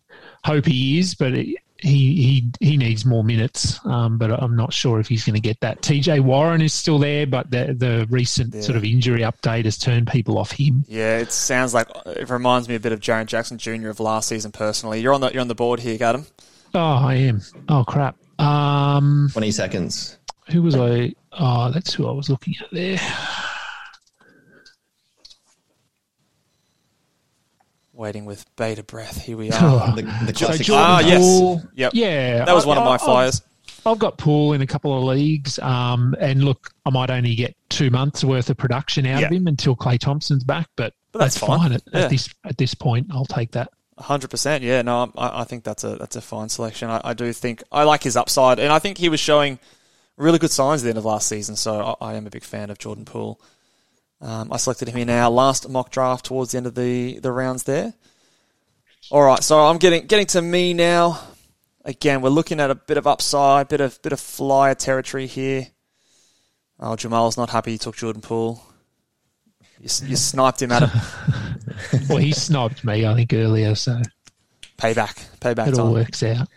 hope he is. But it, he he he needs more minutes, um, but I'm not sure if he's going to get that. TJ Warren is still there, but the the recent Yeah. sort of injury update has turned people off him. Yeah, it sounds like it reminds me a bit of Jaren Jackson Jr. of last season. Personally, you're on the you're on the board here, Adam. Oh, I am. Oh crap. Um, 20 seconds. who was I? Oh, that's who I was looking at there. Waiting with bated breath. Here we Oh. are. The, the So classic. Jordan Ah, yes. Yep. Yeah, that was I- one of I- my I've- flyers. I've got Poole in a couple of leagues, um, and look, I might only get two months worth of production out of him until Klay Thompson's back, but, But that's that's, fine. fine, at, Yeah. at this at this point. I'll take that. Hundred percent, yeah. No, I, I think that's a that's a fine selection. I, I do think I like his upside, and I think he was showing really good signs at the end of last season. So I, I am a big fan of Jordan Poole. Um, I selected him in our last mock draft towards the end of the the rounds there. All right, so I'm getting getting to me now. Again, we're looking at a bit of upside, bit of bit of flyer territory here. Oh, Jamal's not happy. He took Jordan Poole. You, you sniped him, Adam. Well, he sniped me, I think, earlier, so Payback, payback it all time. works out.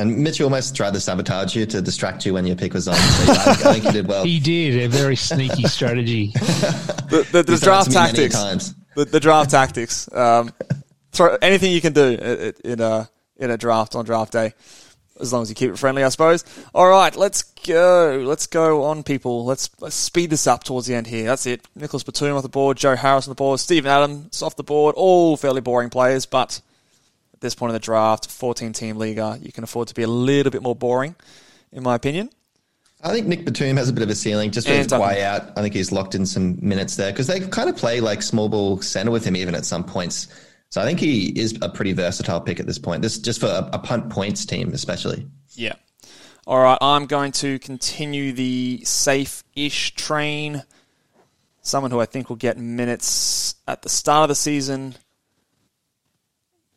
And Mitch almost tried to sabotage you to distract you when your pick was on. So I, think, I think you did well. He did a very sneaky strategy. The, the, the He's draft to me many tactics. times. the, the draft tactics. Um, throw anything you can do i- i- in a in a draft on draft day, as long as you keep it friendly, I suppose. All right, let's go. Let's go on, people. Let's let's speed this up towards the end here. That's it. Nicholas Batum off the board, Joe Harris on the board, Steven Adams off the board. All fairly boring players, but at this point in the draft, 14 team leaguer, you can afford to be a little bit more boring, in my opinion. I think Nick Batum has a bit of a ceiling just with his way out. I think he's locked in some minutes there because they kind of play like small ball center with him even at some points. So I think he is a pretty versatile pick at this point. This just for a, a punt points team, especially. Yeah. All right, I'm going to continue the safe-ish train. Someone who I think will get minutes at the start of the season,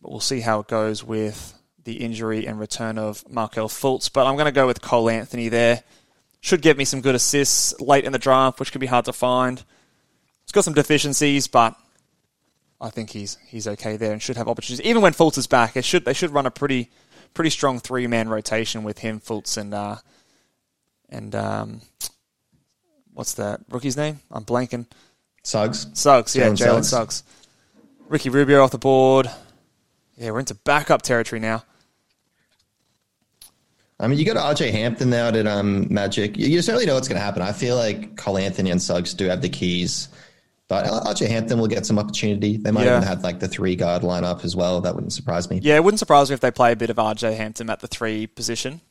but we'll see how it goes with the injury and return of Markelle Fultz. But I'm going to go with Cole Anthony there. Should get me some good assists late in the draft, which can be hard to find. He's got some deficiencies, but I think he's he's okay there and should have opportunities. Even when Fultz is back, it should they should run a pretty pretty strong three man rotation with him, Fultz, and uh, and um, what's that rookie's name? I'm blanking. Suggs. Suggs, yeah, Jalen Suggs. Suggs. Ricky Rubio off the board. Yeah, we're into backup territory now. I mean, you got RJ Hampton now at um, Magic. You, you certainly know what's going to happen. I feel like Cole Anthony and Suggs do have the keys, but RJ Hampton will get some opportunity. They might Yeah. even have like the three guard lineup as well. That wouldn't surprise me. Yeah, it wouldn't surprise me if they play a bit of RJ Hampton at the three position.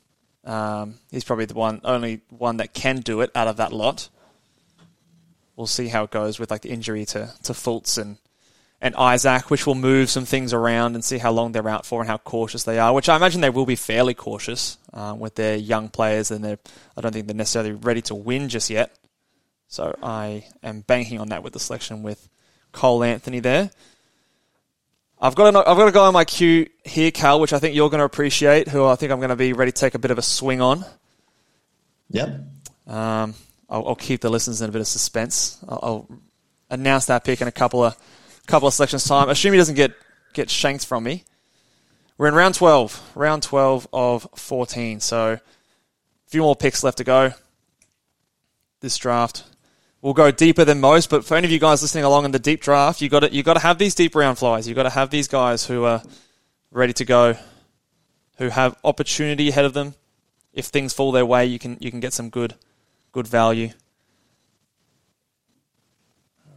Um, he's probably the one, only one that can do it out of that lot. We'll see how it goes with like the injury to to Fultz and and Isaac, which will move some things around and see how long they're out for and how cautious they are. Which I imagine they will be fairly cautious um, with their young players, and they're I don't think they're necessarily ready to win just yet. So I am banking on that with the selection with Cole Anthony there. I've got, a, I've got a guy on my queue here, Cal, which I think you're going to appreciate, who I think I'm going to be ready to take a bit of a swing on. Yep. Um, I'll, I'll keep the listeners in a bit of suspense. I'll, I'll announce that pick in a couple of couple of selections time. Assume he doesn't get get shanked from me. We're in round twelve, round twelve of fourteen. So a few more picks left to go. This draft will go deeper than most, but for any of you guys listening along in the deep draft, you got to you got to have these deep round flies. You got to have these guys who are ready to go, who have opportunity ahead of them. If things fall their way, you can you can get some good good value.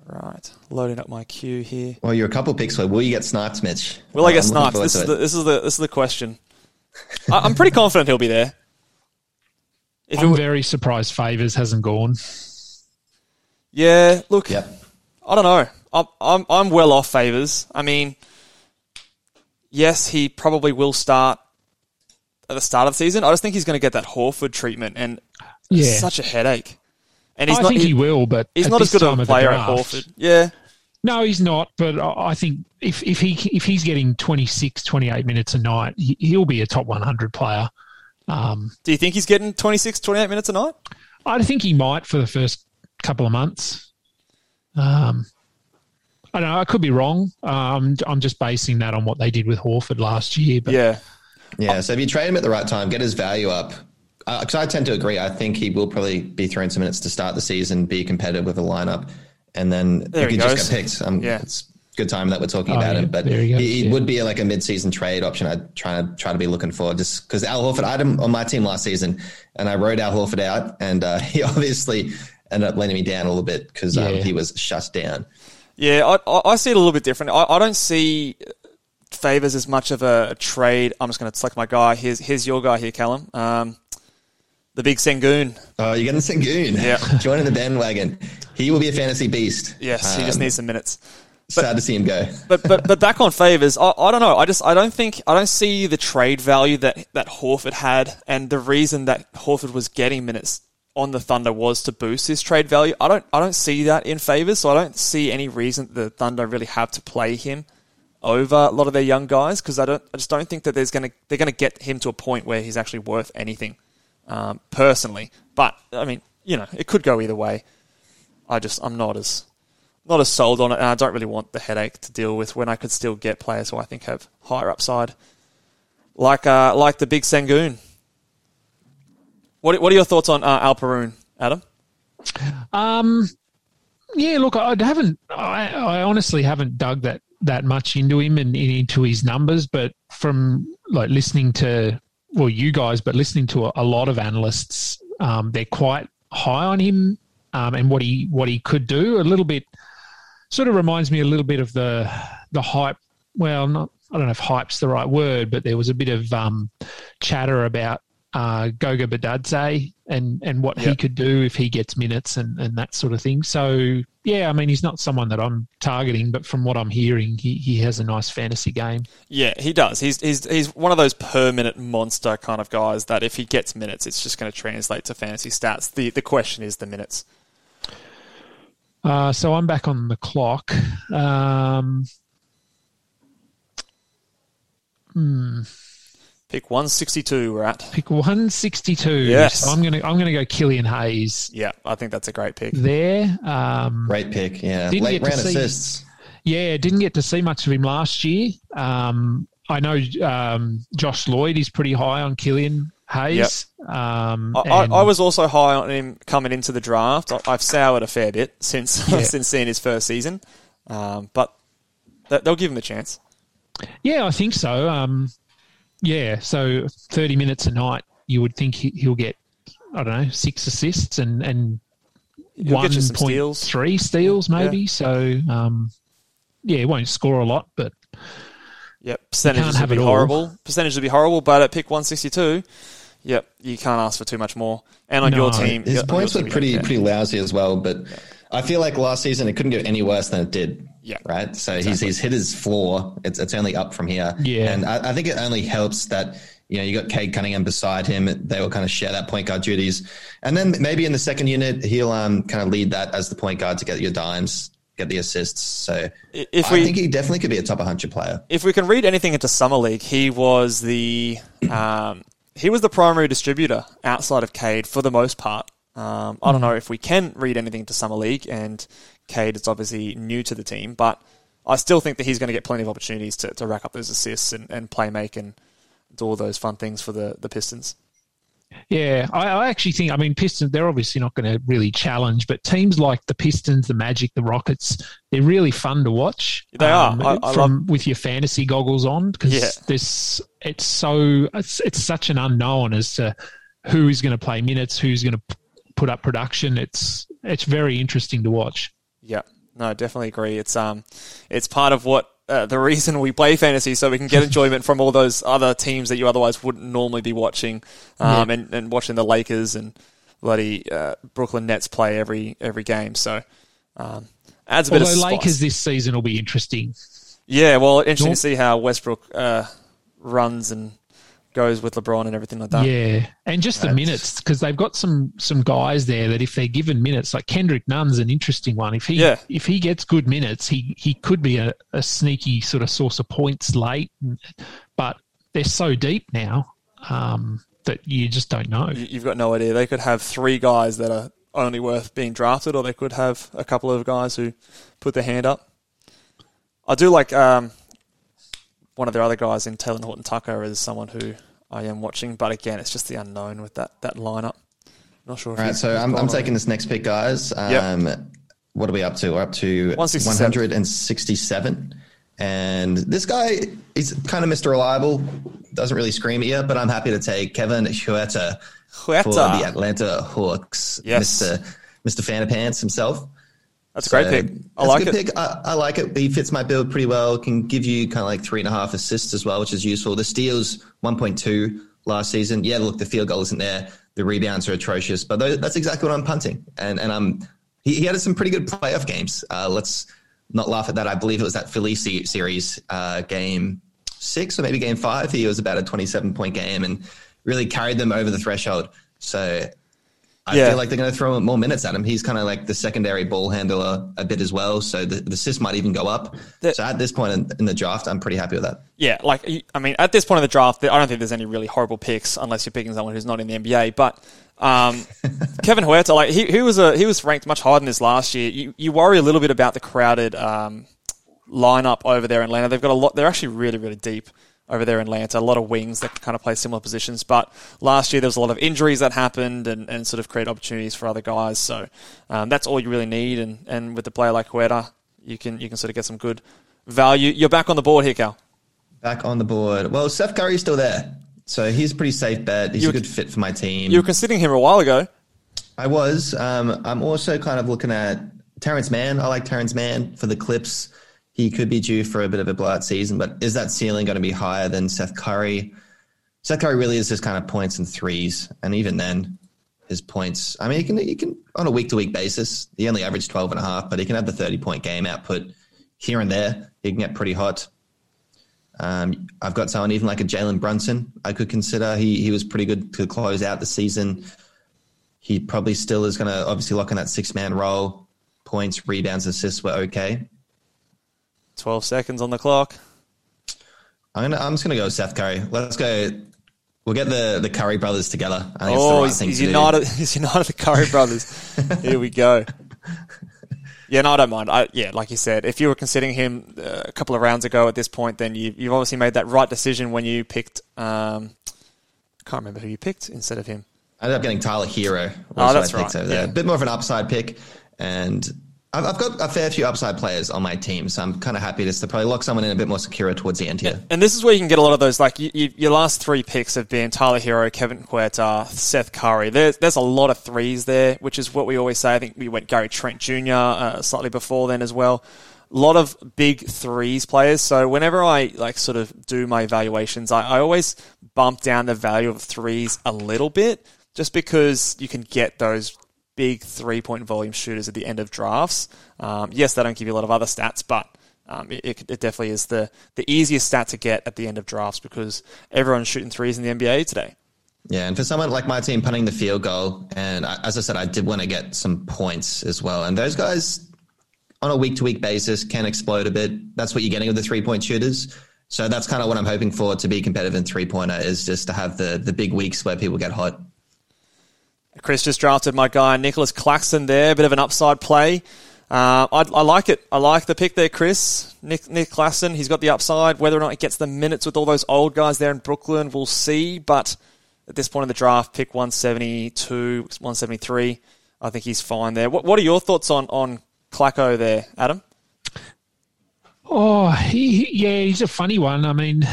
Right, loading up my queue here. Well, you're a couple picks away. Will you get sniped, Mitch? Will I get I'm sniped? This is the this is the this is the question. I, I'm pretty confident he'll be there. If I'm w- very surprised Favors hasn't gone. yeah, look, Yep. I don't know. I'm I'm I'm well off favors. I mean, yes, he probably will start at the start of the season. I just think he's going to get that Horford treatment, and it's Yeah. such a headache. And he's I not think he- he will, but he's at not as good time a of the player at draft- Horford. Yeah, No, he's not. But I I think if, if he if he's getting 26, 28 minutes a night, he, he'll be a top 100 player. Um, do you think he's getting 26, 28 minutes a night? I think he might for the first couple of months. Um, I don't know. I could be wrong. Um, I'm just basing that on what they did with Horford last year. But Yeah. Yeah, so if you trade him at the right time, get his value up. Because I tend to agree. I think he will probably be thrown some minutes to start the season, be competitive with the lineup, and then There if he he just goes. get picked, um, Yeah. it's good time that we're talking Oh, about yeah, him. But there he he, he yeah. would be like a mid-season trade option. I'd try to try to be looking for just because Al Horford. I had him on my team last season, and I wrote Al Horford out, and uh, he obviously ended up letting me down a little bit because um, Yeah. he was shut down. Yeah, I, I I see it a little bit different. I, I don't see favors as much of a, a trade. I'm just going to select my guy. Here's here's your guy here, Callum. Um, the big Sengun. Oh, you're getting Sengun. Yeah. joining the bandwagon. He will be a fantasy beast. Yes, he just Um, needs some minutes. Sad to see him go. But but but back on favors, I, I don't know. I just I don't think I don't see the trade value that that Horford had, and the reason that Horford was getting minutes on the Thunder was to boost his trade value. I don't I don't see that in favors, so I don't see any reason the Thunder really have to play him over a lot of their young guys because I don't I just don't think that there's gonna they're gonna get him to a point where he's actually worth anything um, personally. But I mean, you know, it could go either way. I just I'm not as not as sold on it, and I don't really want the headache to deal with when I could still get players who I think have higher upside, like uh, like the big Sengun. What what are your thoughts on uh, Alperen, Adam? Um, yeah, look, I haven't. I, I honestly haven't dug that that much into him and into his numbers, but from like listening to well, you guys, but listening to a, a lot of analysts, um, they're quite high on him um, and what he what he could do. A little bit, sort of reminds me a little bit of the the hype. Well, not I don't know if hype's the right word, but there was a bit of um, chatter about uh, Goga Bitadze and and what he could do if he gets minutes and, and that sort of thing. So yeah, I mean he's not someone that I'm targeting, but from what I'm hearing, he, he has a nice fantasy game. Yeah, he does. He's he's he's one of those per minute monster kind of guys that if he gets minutes, it's just going to translate to fantasy stats. the The question is the minutes. Uh, so I'm back on the clock. Um, Pick one sixty two. We're at. pick 162. Yes. So I'm gonna I'm gonna go Killian Hayes Yeah, I think that's a great pick. there. Um, Great pick. Yeah. Didn't Late get to round see- assists. Yeah, didn't get to see much of him last year. Um, I know um, Josh Lloyd is pretty high on Killian Hayes. Um, I, I, and- I was also high on him coming into the draft. I, I've soured a fair bit since Yeah. since seeing his first season, um, but th- they'll give him a chance. Yeah, I think so. Um, yeah, so 30 minutes a night, you would think he, he'll get, I don't know, six assists and, and He'll get you steals. 1.3 steals maybe. So, um, yeah, he won't score a lot, but Yep, percentages would have be it all. horrible. Percentages would be horrible, but at pick one sixty two, yep, you can't ask for too much more. And on No. your team, His yeah, points your were pretty pretty lousy as well, but I feel like last season it couldn't get any worse than it did. Yeah. Right. So he's he's hit his floor. It's it's only up from here. Yeah. And I, I think it only helps that you know you got Cade Cunningham beside him. They will kind of share that point guard duties, and then maybe in the second unit he'll um kind of lead that as the point guard to get your dimes, get the assists. So If I we- think he definitely could be a top 100 player. if we can read anything into summer league, he was the um, he was the primary distributor outside of Cade for the most part. Um, I don't know if we can read anything into summer league, and Cade is obviously new to the team, but I still think that he's going to get plenty of opportunities to, to rack up those assists and, and play make and do all those fun things for the, the Pistons. Yeah, I, I actually think. I mean, Pistons. They're obviously not going to really challenge, but teams like the Pistons, the Magic, the Rockets, they're really fun to watch. They are. Um, I- I from with your fantasy goggles on because Yeah. this it's so it's, it's such an unknown as to who is going to play minutes, who's going to put up production. It's it's very interesting to watch. Yeah, no, definitely agree. It's um, it's part of what uh, the reason we play fantasy, so we can get enjoyment from all those other teams that you otherwise wouldn't normally be watching, um, and, and watching the Lakers and bloody uh, Brooklyn Nets play every every game. So um, adds a bit Although of spice. Lakers this season will be interesting. yeah, well, interesting to see how Westbrook uh, runs and goes with LeBron and everything like that. Yeah, and just the minutes because they've got some some guys there that if they're given minutes, like Kendrick Nunn's an interesting one. If he Yeah. if he gets good minutes, he he could be a, a sneaky sort of source of points late, but they're so deep now um, that you just don't know. You- You've got no idea. They could have three guys that are only worth being drafted, or they could have a couple of guys who put their hand up. I do like um, one of their other guys in Talen Horton Tucker is someone who I am watching, but again, it's just the unknown with that that lineup. Not sure. If All right, so I'm, I'm taking this next pick, guys. Yep. Um, What are we up to? We're up to 167. 167. And this guy is kind of Mr. Reliable. Doesn't really scream at you, but I'm happy to take Kevin Huerter for the Atlanta Hawks. Yes. Mr. Mr. Fan of Pants himself. That's a great So, pick. I like it. Pick. I, I like it. He fits my build pretty well. Can give you kind of like three and a half assists as well, which is useful. The steals 1.2 last season. Yeah, look, the field goal isn't there. The rebounds are atrocious, but tho- that's exactly what I'm punting. And and I'm he, he had some pretty good playoff games. Uh, let's not laugh at that. I believe it was that Philly se- series uh, game six or maybe game five. He was about a 27 point game and really carried them over the threshold. So I Yeah. feel like they're going to throw more minutes at him. He's kind of like the secondary ball handler a bit as well. So the, the assist might even go up. The- so at this point in, in the draft, I'm pretty happy with that. Yeah, like I mean, at this point in the draft, I don't think there's any really horrible picks unless you're picking someone who's not in the NBA. But um, Kevin Huerter, like he, he was a he was ranked much higher than this last year. You, you worry a little bit about the crowded um, lineup over there in Atlanta. They've got a lot. They're actually really really deep over there in Atlanta. A lot of wings that kind of play similar positions. But last year there was a lot of injuries that happened and, and sort of create opportunities for other guys. So um, that's all you really need. And, and with a player like Huerter, you can you can sort of get some good value. You're back on the board here, Cal. Back on the board. Well, Seth Curry's still there. So he's a pretty safe bet. He's You- a good fit for my team. You were considering him a while ago. I was. Um, I'm also kind of looking at Terance Mann. I like Terance Mann for the Clips. He could be due for a bit of a blowout season, but is that ceiling going to be higher than Seth Curry? Seth Curry really is just kind of points and threes, and even then, his points. I mean, he can he can on a week to week basis. He only averaged 12 and a half, but he can have the 30 point game output here and there. He can get pretty hot. Um, I've got someone even like a Jalen Brunson. I could consider. He he was pretty good to close out the season. He probably still is going to obviously lock in that six man role. Points, rebounds, assists were okay. 12 seconds on the clock. I'm gonna, I'm just going to go Seth Curry. Let's go. We'll get the, the Curry brothers together. I think it's the Oh, right he's, thing he's to united. He's united the Curry brothers. Here we go. Yeah, no, I don't mind. I, yeah, like you said, if you were considering him uh, a couple of rounds ago at this point, then you, you've obviously made that right decision when you picked. Um, can't remember who you picked instead of him. I ended up getting Tyler Herro. Oh, that's right, over there. yeah. A bit more of an upside pick. And I've, got a fair few upside players on my team. So I'm kind of happy to probably lock someone in a bit more secure towards the end here. And this is where you can get a lot of those. Like you, you, your last three picks have been Tyler Herro, Kevin Huerter, Seth Curry. There's there's a lot of threes there, which is what we always say. I think we went Gary Trent Jr. Uh, slightly before then as well. A lot of big threes players. So whenever I like sort of do my evaluations, I, I always bump down the value of threes a little bit, just because you can get those big three point volume shooters at the end of drafts. Um, yes, they don't give you a lot of other stats, but um, it, it it definitely is the, the easiest stat to get at the end of drafts because everyone's shooting threes in the NBA today. Yeah, and for someone like my team punting the field goal, and I, as I said, I did want to get some points as well. And those guys, on a week to week basis, can explode a bit. That's what you're getting with the three point shooters. So that's kind of what I'm hoping for to be competitive in three pointer is just to have the the big weeks where people get hot. Chris just drafted my guy Nicholas Claxton there, a bit of an upside play. Uh, I, I like it. I like the pick there, Chris. Nick Nick Claxton, he's got the upside. Whether or not he gets the minutes with all those old guys there in Brooklyn, we'll see. But at this point in the draft, pick 172, 173, I think he's fine there. What, what are your thoughts on, on Clacko there, Adam? Oh, he, yeah, he's a funny one. I mean,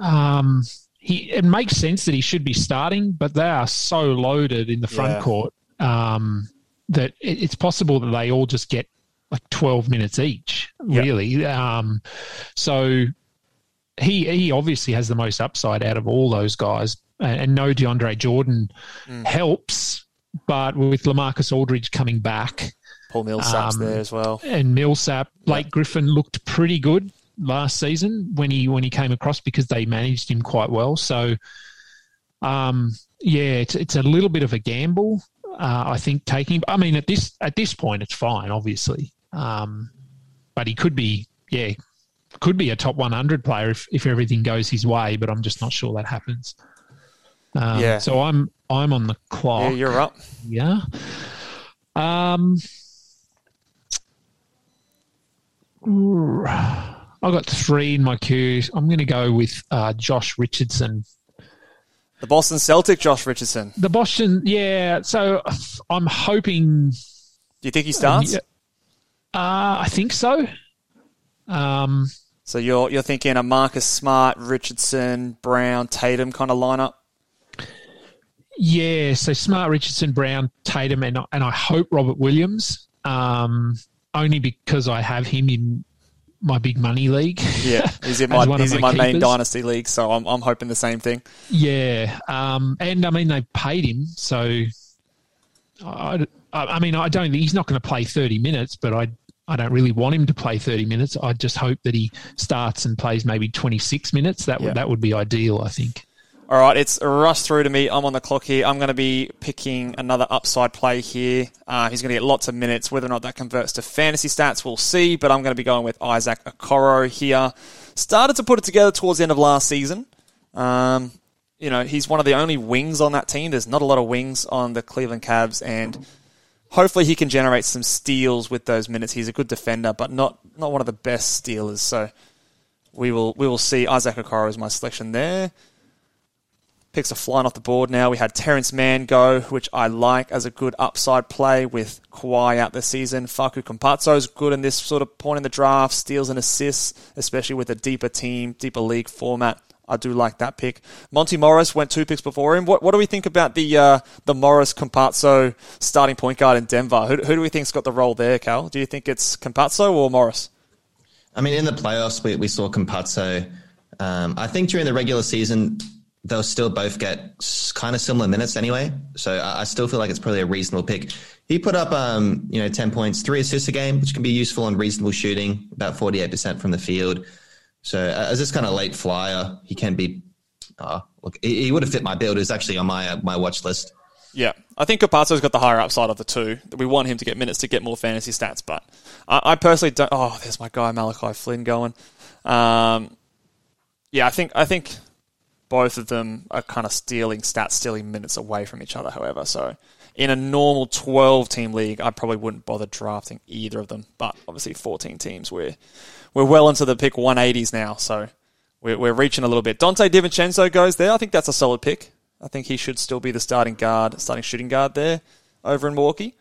um, he it makes sense that he should be starting, but they are so loaded in the front Yeah. court um, that it, it's possible that they all just get like twelve minutes each. Really, um, so he he obviously has the most upside out of all those guys, and, and no DeAndre Jordan helps, but with LaMarcus Aldridge coming back Paul Millsap's Um, there as well. and Millsap, Blake Griffin looked pretty good last season when he when he came across because they managed him quite well. So, um, yeah, it's it's a little bit of a gamble. Uh, I think taking. I mean, at this at this point, it's fine, obviously. Um, but he could be, yeah, could be a top 100 player if if everything goes his way. But I'm just not sure that happens. Um, Yeah. So I'm I'm on the Yeah, clock. you're up. Yeah. Um. I've got three in my queue. I'm going to go with uh, Josh Richardson. The Boston Celtic, Josh Richardson. The Boston, yeah. So I'm hoping. Do you think he starts? Uh, I think so. Um, So you're you're thinking a Marcus Smart, Richardson, Brown, Tatum kind of lineup. yeah. So Smart, Richardson, Brown, Tatum, and and I hope Robert Williams. Um, only because I have him in my big money league. Yeah, he's in my he's in my my main dynasty league, so I'm I'm hoping the same thing. Yeah, um, and I mean they paid him, so I, I mean I don't. He's not going to play thirty minutes, but I I don't really want him to play thirty minutes. I just hope that he starts and plays maybe twenty six minutes. That would Yeah. that would be ideal. I think. All right, it's a rush through to me. I'm on the clock here. I'm going to be picking another upside play here. Uh, he's going to get lots of minutes. Whether or not that converts to fantasy stats, we'll see. But I'm going to be going with Isaac Okoro here. Started to put it together towards the end of last season. Um, you know, he's one of the only wings on that team. There's not a lot of wings on the Cleveland Cavs, and hopefully he can generate some steals with those minutes. He's a good defender, but not not one of the best stealers. So we will we will see. Isaac Okoro is my selection there. Picks are flying off the board now. We had Terance Mann go, which I like as a good upside play with Kawhi out this season. Facu Campazzo is good in this sort of point in the draft, steals and assists, especially with a deeper team, deeper league format. I do like that pick. Monty Morris went two picks before him. What, what do we think about the uh, the Morris Campazzo starting point guard in Denver? Who, who do we think's got the role there, Cal? Do you think it's Campazzo or Morris? I mean, in the playoffs, we, we saw Campazzo. Um, I think during the regular season, they'll still both get kind of similar minutes anyway. So I, I still feel like it's probably a reasonable pick. He put up, um, you know, 10 points, three assists a game, which can be useful on reasonable shooting, about 48% from the field. So uh, as this kind of late flyer, he can be, uh, look, he, he would have fit my build. It's actually on my, uh, my watch list. Yeah, I think Campazzo's got the higher upside of the two. We want him to get minutes to get more fantasy stats, but I, I personally don't. Oh, there's my guy Malachi Flynn going. Um, yeah, I think I think both of them are kind of stealing stats, stealing minutes away from each other. However, so in a normal 12 team league, I probably wouldn't bother drafting either of them. But obviously, 14 teams, we're we're well into the pick 180s now, so we're, we're reaching a little bit. Donte DiVincenzo goes there. I think that's a solid pick. I think he should still be the starting guard, starting shooting guard there over in Milwaukee.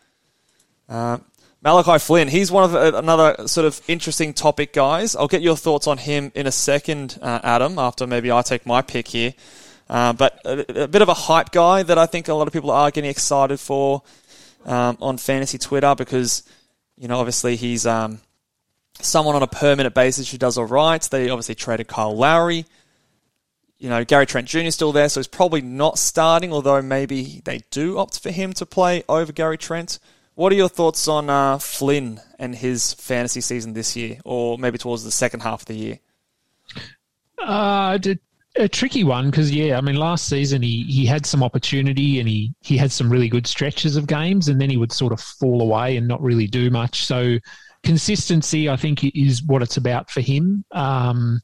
Uh, Malachi Flynn, he's one of uh, another sort of interesting topic, guys. I'll get your thoughts on him in a second, uh, Adam, after maybe I take my pick here. Uh, but a, a bit of a hype guy that I think a lot of people are getting excited for um, on fantasy Twitter because, you know, obviously he's um, someone on a permanent basis who does all right. They obviously traded Kyle Lowry. You know, Gary Trent Jr. is still there, so he's probably not starting, although maybe they do opt for him to play over Gary Trent. What are your thoughts on uh, Flynn and his fantasy season this year, or maybe towards the second half of the year? Uh, a tricky one because yeah, I mean, last season he he had some opportunity and he he had some really good stretches of games, and then he would sort of fall away and not really do much. So consistency, I think, is what it's about for him. Um,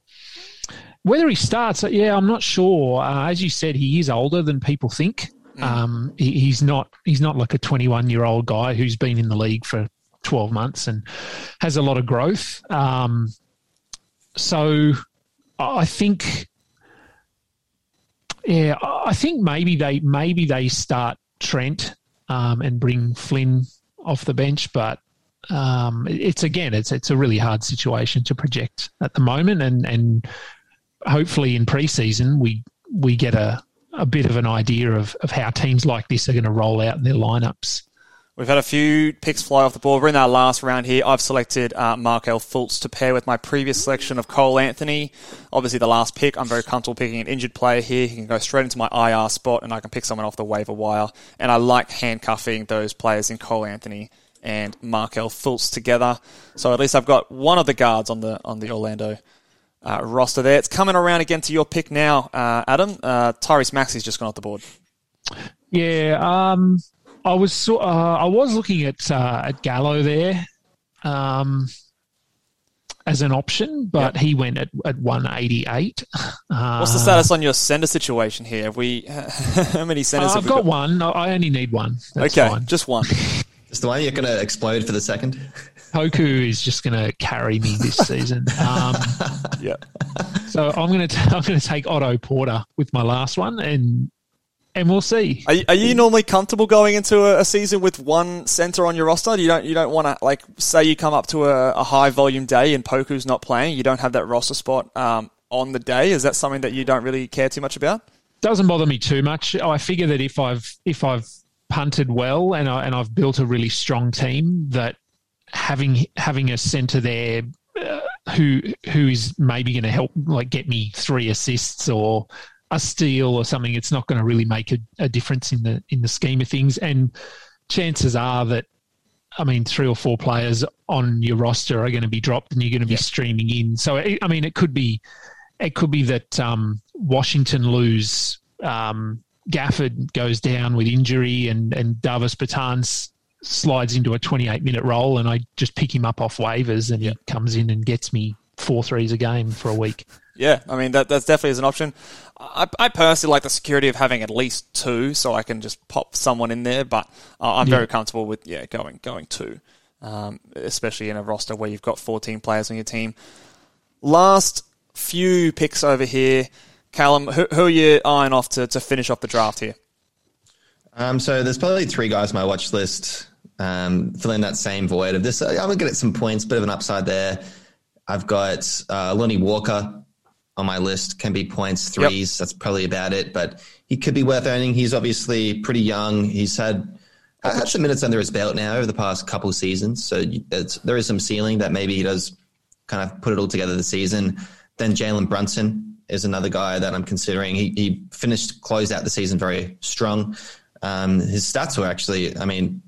whether he starts, yeah, I'm not sure. Uh, as you said, he is older than people think. Um, he, he's not he's not like a 21 year old guy who's been in the league for 12 months and has a lot of growth. Um, so I think, yeah, I think maybe they maybe they start Trent um, and bring Flynn off the bench, but um, it's again it's it's a really hard situation to project at the moment, and and hopefully in preseason we we get a a bit of an idea of, of how teams like this are going to roll out in their lineups. We've had a few picks fly off the board. We're in our last round here. I've selected uh, Markelle Fultz to pair with my previous selection of Cole Anthony. Obviously, the last pick, I'm very comfortable picking an injured player here. He can go straight into my IR spot, and I can pick someone off the waiver wire. And I like handcuffing those players in Cole Anthony and Markel Fultz together. So at least I've got one of the guards on the on the Orlando uh, roster there. It's coming around again to your pick now, uh, Adam. Uh, Tyrese Maxey's just gone off the board. Yeah, um, I was so, uh, I was looking at uh, at Gallo there um, as an option, but Yep. he went at, at 188. Uh, What's the status on your center situation here? Have we how many centers have I've we got one. I only need one. That's okay, fine. just one. It's the one you're going to explode for the second. Poku is just going to carry me this season. Um, Yeah. so I'm going to I'm going to take Otto Porter with my last one, and and we'll see. Are, you- are you normally comfortable going into a, a season with one center on your roster? You don't you don't want to like say you come up to a, a high volume day and Poku's not playing, you don't have that roster spot um, on the day. Is that something that you don't really care too much about? doesn't bother me too much. I figure that if I've if I've punted well and I, and I've built a really strong team, that having having a centre there uh, who who is maybe going to help like get me three assists or a steal or something, it's not going to really make a, a difference in the in the scheme of things. And chances are that. I mean, three or four players on your roster are going to be dropped, and you're going to be streaming in. So, it, I mean, it could be it could be that um, Washington lose. Um, Gafford goes down with injury, and and Davis Bertans slides into a 28 minute role, and I just pick him up off waivers, and he comes in and gets me four threes a game for a week. Yeah, I mean that that's definitely is an option. I, I personally like the security of having at least two, so I can just pop someone in there. But uh, I'm very comfortable with yeah going going two, um, especially in a roster where you've got 14 players on your team. Last few picks over here, Callum. Who, who are you eyeing off to, to finish off the draft here? Um, so there's probably three guys on my watch list um, filling that same void of this. I'm going to get some points, bit of an upside there. I've got uh, Lonnie Walker on my list, can be points, threes. That's probably about it, but he could be worth earning. He's obviously pretty young. He's had uh, had some minutes under his belt now over the past couple seasons, so it's, there is some ceiling that maybe he does kind of put it all together this season. Then Jalen Brunson is another guy that I'm considering. He, he finished, closed out the season very strong. Um, his stats were actually, I mean,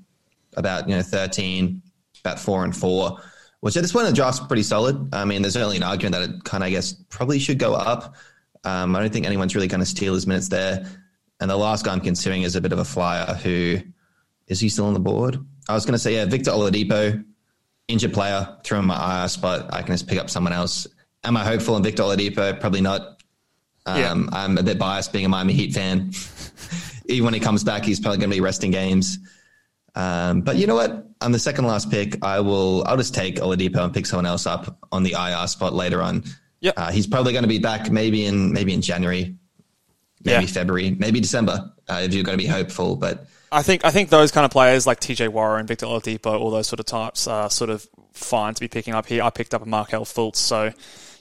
about you know 13, about four and four, which at this point in the draft's pretty solid. I mean, there's only an argument that it kind of, I guess, probably should go up. Um, I don't think anyone's really going to steal his minutes there. And the last guy I'm considering is a bit of a flyer. Who is he still on the board? I was going to say, yeah, Victor Oladipo, injured player, threw him my IR spot. I can just pick up someone else. Am I hopeful in Victor Oladipo? Probably not. Um, I'm a bit biased being a Miami Heat fan. Even when he comes back, he's probably going to be resting games. Um, but you know what? On the second last pick, I will. I'll just take Oladipo and pick someone else up on the IR spot later on. Yep. Uh, he's probably going to be back maybe in maybe in January, maybe Yeah. February, maybe December. Uh, if you're going to be hopeful, but I think I think those kind of players like TJ Warren, Victor Oladipo, all those sort of types are sort of fine to be picking up here. I picked up a Markelle Fultz, so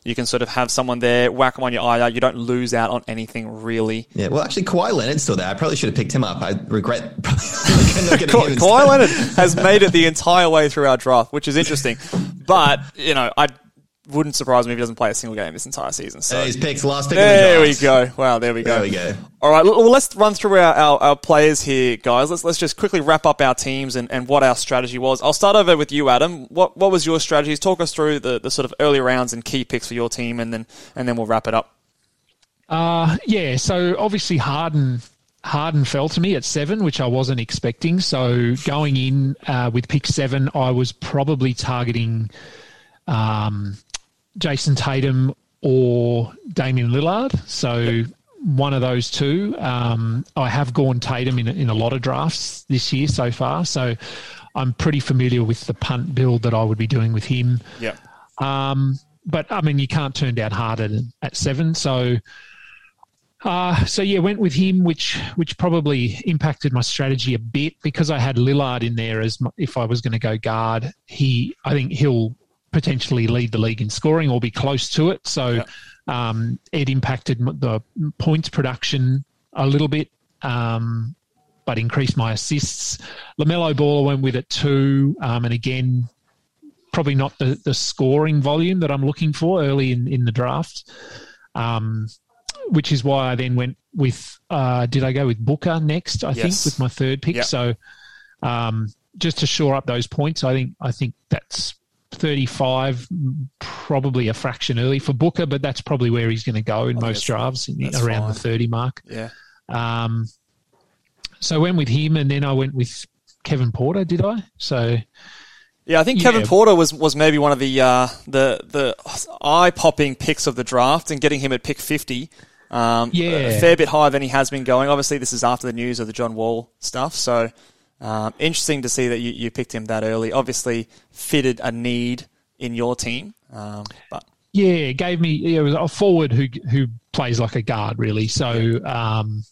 you can sort of have someone there, whack them on your IR. You don't lose out on anything really. yeah. Well, actually, Kawhi Leonard's still there. I probably should have picked him up. I regret probably not getting Ka- him. Kawhi Leonard has made it the entire way through our draft, which is interesting. But you know, I wouldn't surprise me if he doesn't play a single game this entire season. So Uh, His picks, last pick. there of we go. Wow, there we go. There we go. All right, well, let's run through our, our, our players here, guys. Let's let's just quickly wrap up our teams and, and what our strategy was. I'll start over with you, Adam. What what was your strategies? Talk us through the, the sort of early rounds and key picks for your team, and then and then we'll wrap it up. Uh, yeah, so obviously Harden Harden fell to me at seven, which I wasn't expecting. So going in uh, with pick seven, I was probably targeting um, Jayson Tatum or Damian Lillard. So one of those two. Um, I have gone Tatum in, in a lot of drafts this year so far. So I'm pretty familiar with the punt build that I would be doing with him. Yeah. Um, but I mean, you can't turn down Harden at seven. So, uh, so yeah, went with him, which which probably impacted my strategy a bit because I had Lillard in there as my, if I was going to go guard. He, I think he'll potentially lead the league in scoring or be close to it. So, um, it impacted the points production a little bit. Um, but increased my assists. LaMelo Ball went with it too, um, and again, probably not the, the scoring volume that I'm looking for early in, in the draft. Um, which is why I then went with, uh, did I go with Booker next? I think with my third pick. Yep. So, um, just to shore up those points, I think, I think that's 35, probably a fraction early for Booker, but that's probably where he's going to go in most drafts in, around fine. the 30 mark. Yeah. Um, so I went with him and then I went with Kevin Porter, did I? So, Yeah, I think Yeah. Kevin Porter was, was maybe one of the uh, the the eye popping picks of the draft, and getting him at pick fifty, um, Yeah. a fair bit higher than he has been going. Obviously, this is after the news of the John Wall stuff, so Um, interesting to see that you, you picked him that early. Obviously, fitted a need in your team, um, but Yeah, it gave me it was a forward who who plays like a guard really. So um,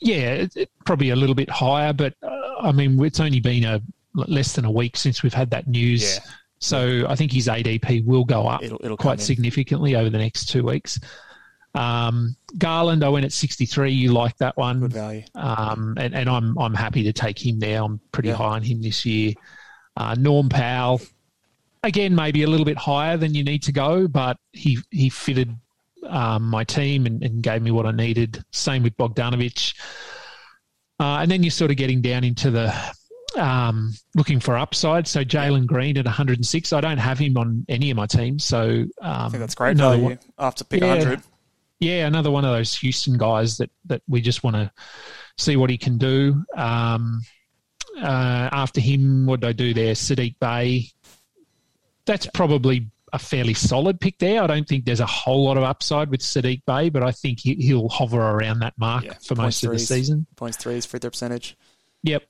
yeah, it, it, probably a little bit higher, but uh, I mean it's only been a less than a week since we've had that news. Yeah. So I think his ADP will go up It'll- it'll quite significantly over the next two weeks. Um, Garland, I went at 63. You like that one? good value. um, and, and I'm I'm happy to take him there. I'm pretty Yeah. high on him this year. Uh, Norm Powell, again, maybe a little bit higher than you need to go, but he he fitted um, my team and, and gave me what I needed. Same with Bogdanovich, uh, and then you're sort of getting down into the um, looking for upside. So Jalen Green at 106. I don't have him on any of my teams, so um, I think that's great value after pick Yeah. 100. Yeah, another one of those Houston guys that that we just want to see what he can do. Um, uh, after him, what did I do there? Saddiq Bey. That's probably a fairly solid pick there. I don't think there's a whole lot of upside with Saddiq Bey, but I think he, he'll hover around that mark Yeah, for most of the season. Points threes, free throw percentage. Yep.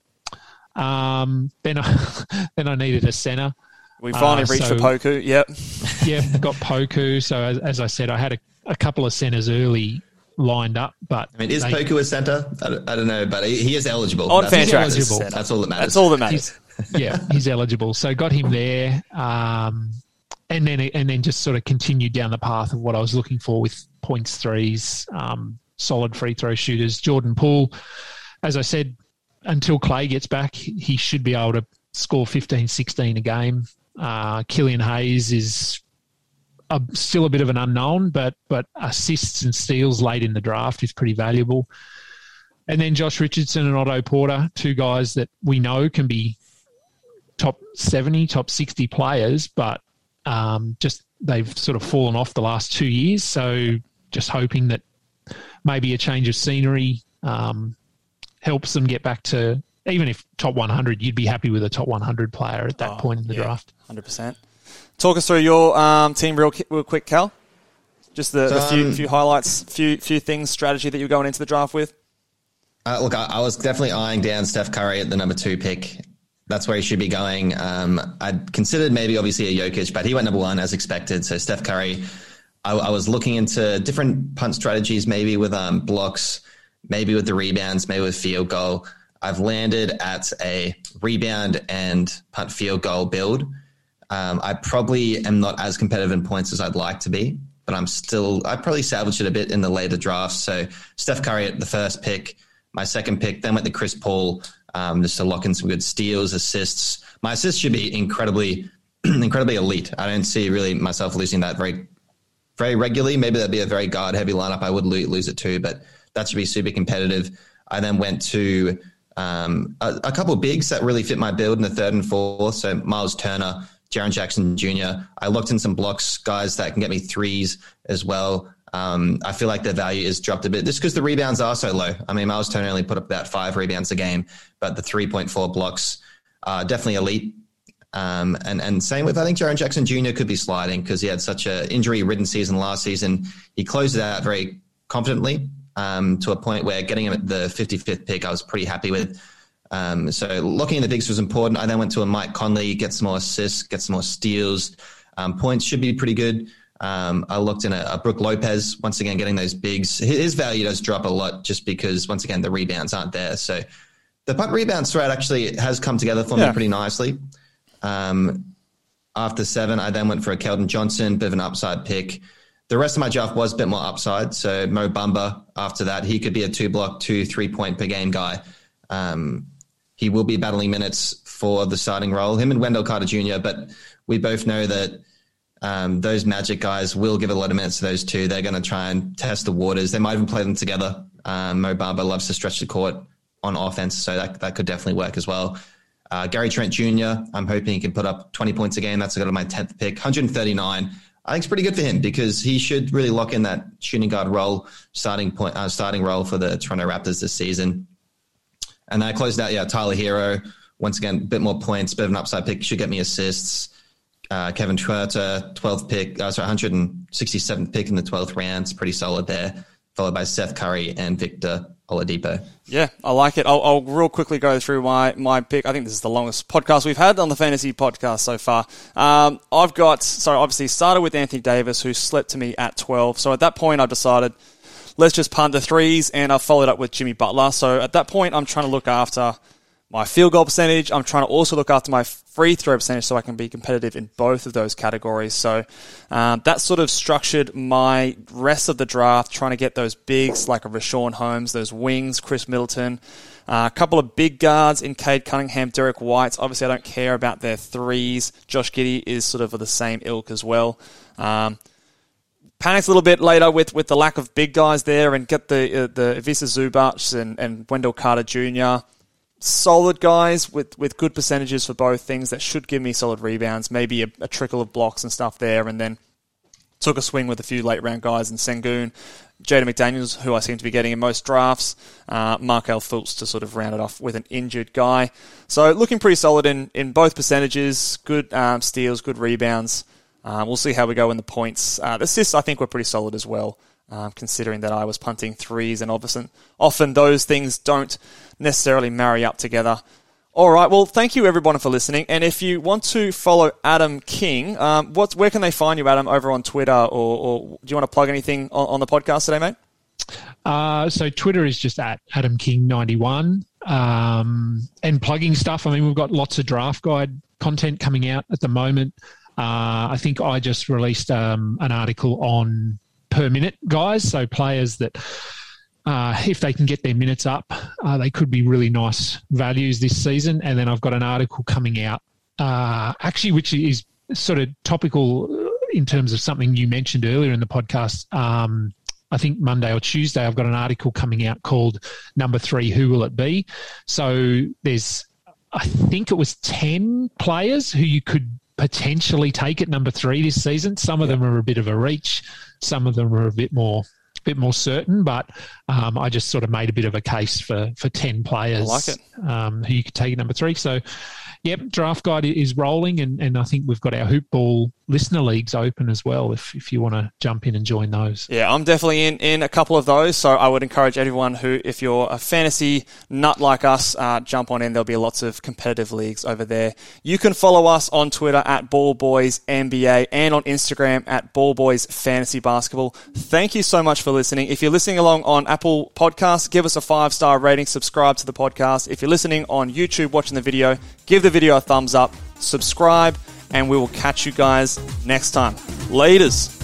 Um, then I then I needed a center. We finally Uh, reached for so- Poku. Yep. Yeah, got Poku. So as, as I said, I had a, a couple of centers early lined up, but I mean, is they- Poku a centre? I don't, I don't know, but he, he is eligible. On That's- Fantrax, eligible. That's all that matters. That's all that matters. yeah, he's eligible. So got him there, um, and then and then just sort of continued down the path of what I was looking for with points threes, um, solid free throw shooters. Jordan Poole, as I said, until Klay gets back, he should be able to score 15, 16 a game. Uh, Killian Hayes is a, still a bit of an unknown, but but assists and steals late in the draft is pretty valuable. And then Josh Richardson and Otto Porter, two guys that we know can be top 70, top 60 players, but um, just they've sort of fallen off the last two years. So just hoping that maybe a change of scenery um, helps them get back to, even if top 100, you'd be happy with a top 100 player at that Oh, point in the yeah, draft. 100%. Talk us through your um, team real, real quick, Cal. Just the, the few, Um, few highlights, few few things, strategy that you're going into the draft with. Uh, look, I, I was definitely eyeing down Steph Curry at the number two pick. That's where he should be going. Um, I'd considered maybe obviously a Jokic, but he went number one as expected. So Steph Curry, I, I was looking into different punt strategies, maybe with um, blocks, maybe with the rebounds, maybe with field goal. I've landed at a rebound and punt field goal build. Um, I probably am not as competitive in points as I'd like to be, but I'm still, I probably salvaged it a bit in the later drafts. So Steph Curry at the first pick, my second pick, then went to Chris Paul, um, just to lock in some good steals, assists. My assists should be incredibly, incredibly elite. I don't see really myself losing that very, very regularly. Maybe that'd be a very guard heavy lineup. I would lose it too, but that should be super competitive. I then went to um, a, a couple of bigs that really fit my build in the third and fourth. So Miles Turner, Jaren Jackson Jr. I locked in some blocks, guys that can get me threes as well. Um, I feel like their value is dropped a bit just because the rebounds are so low. I mean, Miles Turner only put up about five rebounds a game, but the 3.4 blocks are definitely elite. Um, and, and same with, I think Jaren Jackson Jr. could be sliding because he had such a injury ridden season last season. He closed it out very confidently um, to a point where getting him at the 55th pick, I was pretty happy with. Um, so locking in the bigs was important. I then went to a Mike Conley, get some more assists, get some more steals. Um, points should be pretty good. Um, I looked in a, a Brook Lopez, once again, getting those bigs. His, value does drop a lot just because, once again, the rebounds aren't there. So the punt rebound threat actually has come together for Yeah. me pretty nicely. Um, after seven, I then went for a Keldon Johnson, bit of an upside pick. The rest of my draft was a bit more upside. So Mo Bamba, after that, he could be a two block, two, three point per game guy. Um, he will be battling minutes for the starting role, him and Wendell Carter Jr., but we both know that um, those Magic guys will give a lot of minutes to those two. They're going to try and test the waters. They might even play them together. Um, Mo Bamba loves to stretch the court on offense, so that, that could definitely work as well. Uh, Gary Trent Jr., I'm hoping he can put up 20 points a game. That's got my 10th pick, 139. I think it's pretty good for him because he should really lock in that shooting guard role, starting point, uh, starting role for the Toronto Raptors this season. And then I closed out, yeah, Tyler Herro. Once again, a bit more points, bit of an upside pick, should get me assists. Uh, Kevin Huerter, 12th pick, uh, sorry, 167th pick in the 12th round. It's pretty solid there. Followed by Seth Curry and Victor Oladipo. Yeah, I like it. I'll, I'll, real quickly go through my, my pick. I think this is the longest podcast we've had on the fantasy podcast so far. Um, I've got, so obviously started with Anthony Davis, who slipped to me at 12. So at that point, I decided, let's just punt the threes, and I followed up with Jimmy Butler. So at that point, I'm trying to look after my field goal percentage. I'm trying to also look after my free throw percentage so I can be competitive in both of those categories. So um, that sort of structured my rest of the draft, trying to get those bigs like a Richaun Holmes, those wings, Khris Middleton, uh, a couple of big guards in Cade Cunningham, Derrick White. Obviously, I don't care about their threes. Josh Giddey is sort of of the same ilk as well. Um, panics a little bit later with, with the lack of big guys there and get the uh, the Ivica Zubac and, and Wendell Carter Jr solid guys with, with good percentages for both things that should give me solid rebounds, maybe a, a, trickle of blocks and stuff there, and then took a swing with a few late round guys in Sengun, Jaden McDaniels, who I seem to be getting in most drafts, uh, Markelle Fultz to sort of round it off with an injured guy. So looking pretty solid in, in both percentages, good um, steals, good rebounds. Uh, we'll see how we go in the points. Uh, the assists, I think, were pretty solid as well um, considering that I was punting threes, and often, often those things don't necessarily marry up together. All right, well, thank you everyone for listening. And if you want to follow Adam King, um, what, where can they find you, Adam, over on Twitter, or, or do you want to plug anything on, on the podcast today, mate? Uh, so Twitter is just at Adam King ninety one, um, and plugging stuff. I mean, we've got lots of draft guide content coming out at the moment. Uh, I think I just released um, an article on per minute guys. So players that, uh, if they can get their minutes up, uh, they could be really nice values this season. And then I've got an article coming out, uh, actually, which is sort of topical in terms of something you mentioned earlier in the podcast. Um, I think Monday or Tuesday, I've got an article coming out called Number Three Who Will It Be? So there's, I think it was 10 players who you could potentially take at number three this season. Some of them are a bit of a reach. Some of them are a bit more bit more certain, but um, I just sort of made a bit of a case for for ten players like um, who you could take at number three. So, yep, draft guide is rolling, and, and I think we've got our hoop ball listener leagues open as well. If if you want to jump in and join those, yeah, I'm definitely in in a couple of those. So I would encourage everyone who, if you're a fantasy nut like us, uh, jump on in. There'll be lots of competitive leagues over there. You can follow us on Twitter at Ball Boys NBA and on Instagram at Ball Boys Fantasy Basketball. Thank you so much for listening. If you're listening along on Apple Podcasts, give us a five star rating. Subscribe to the podcast. If you're listening on YouTube, watching the video, give the video a thumbs up. Subscribe and we will catch you guys next time. Laters.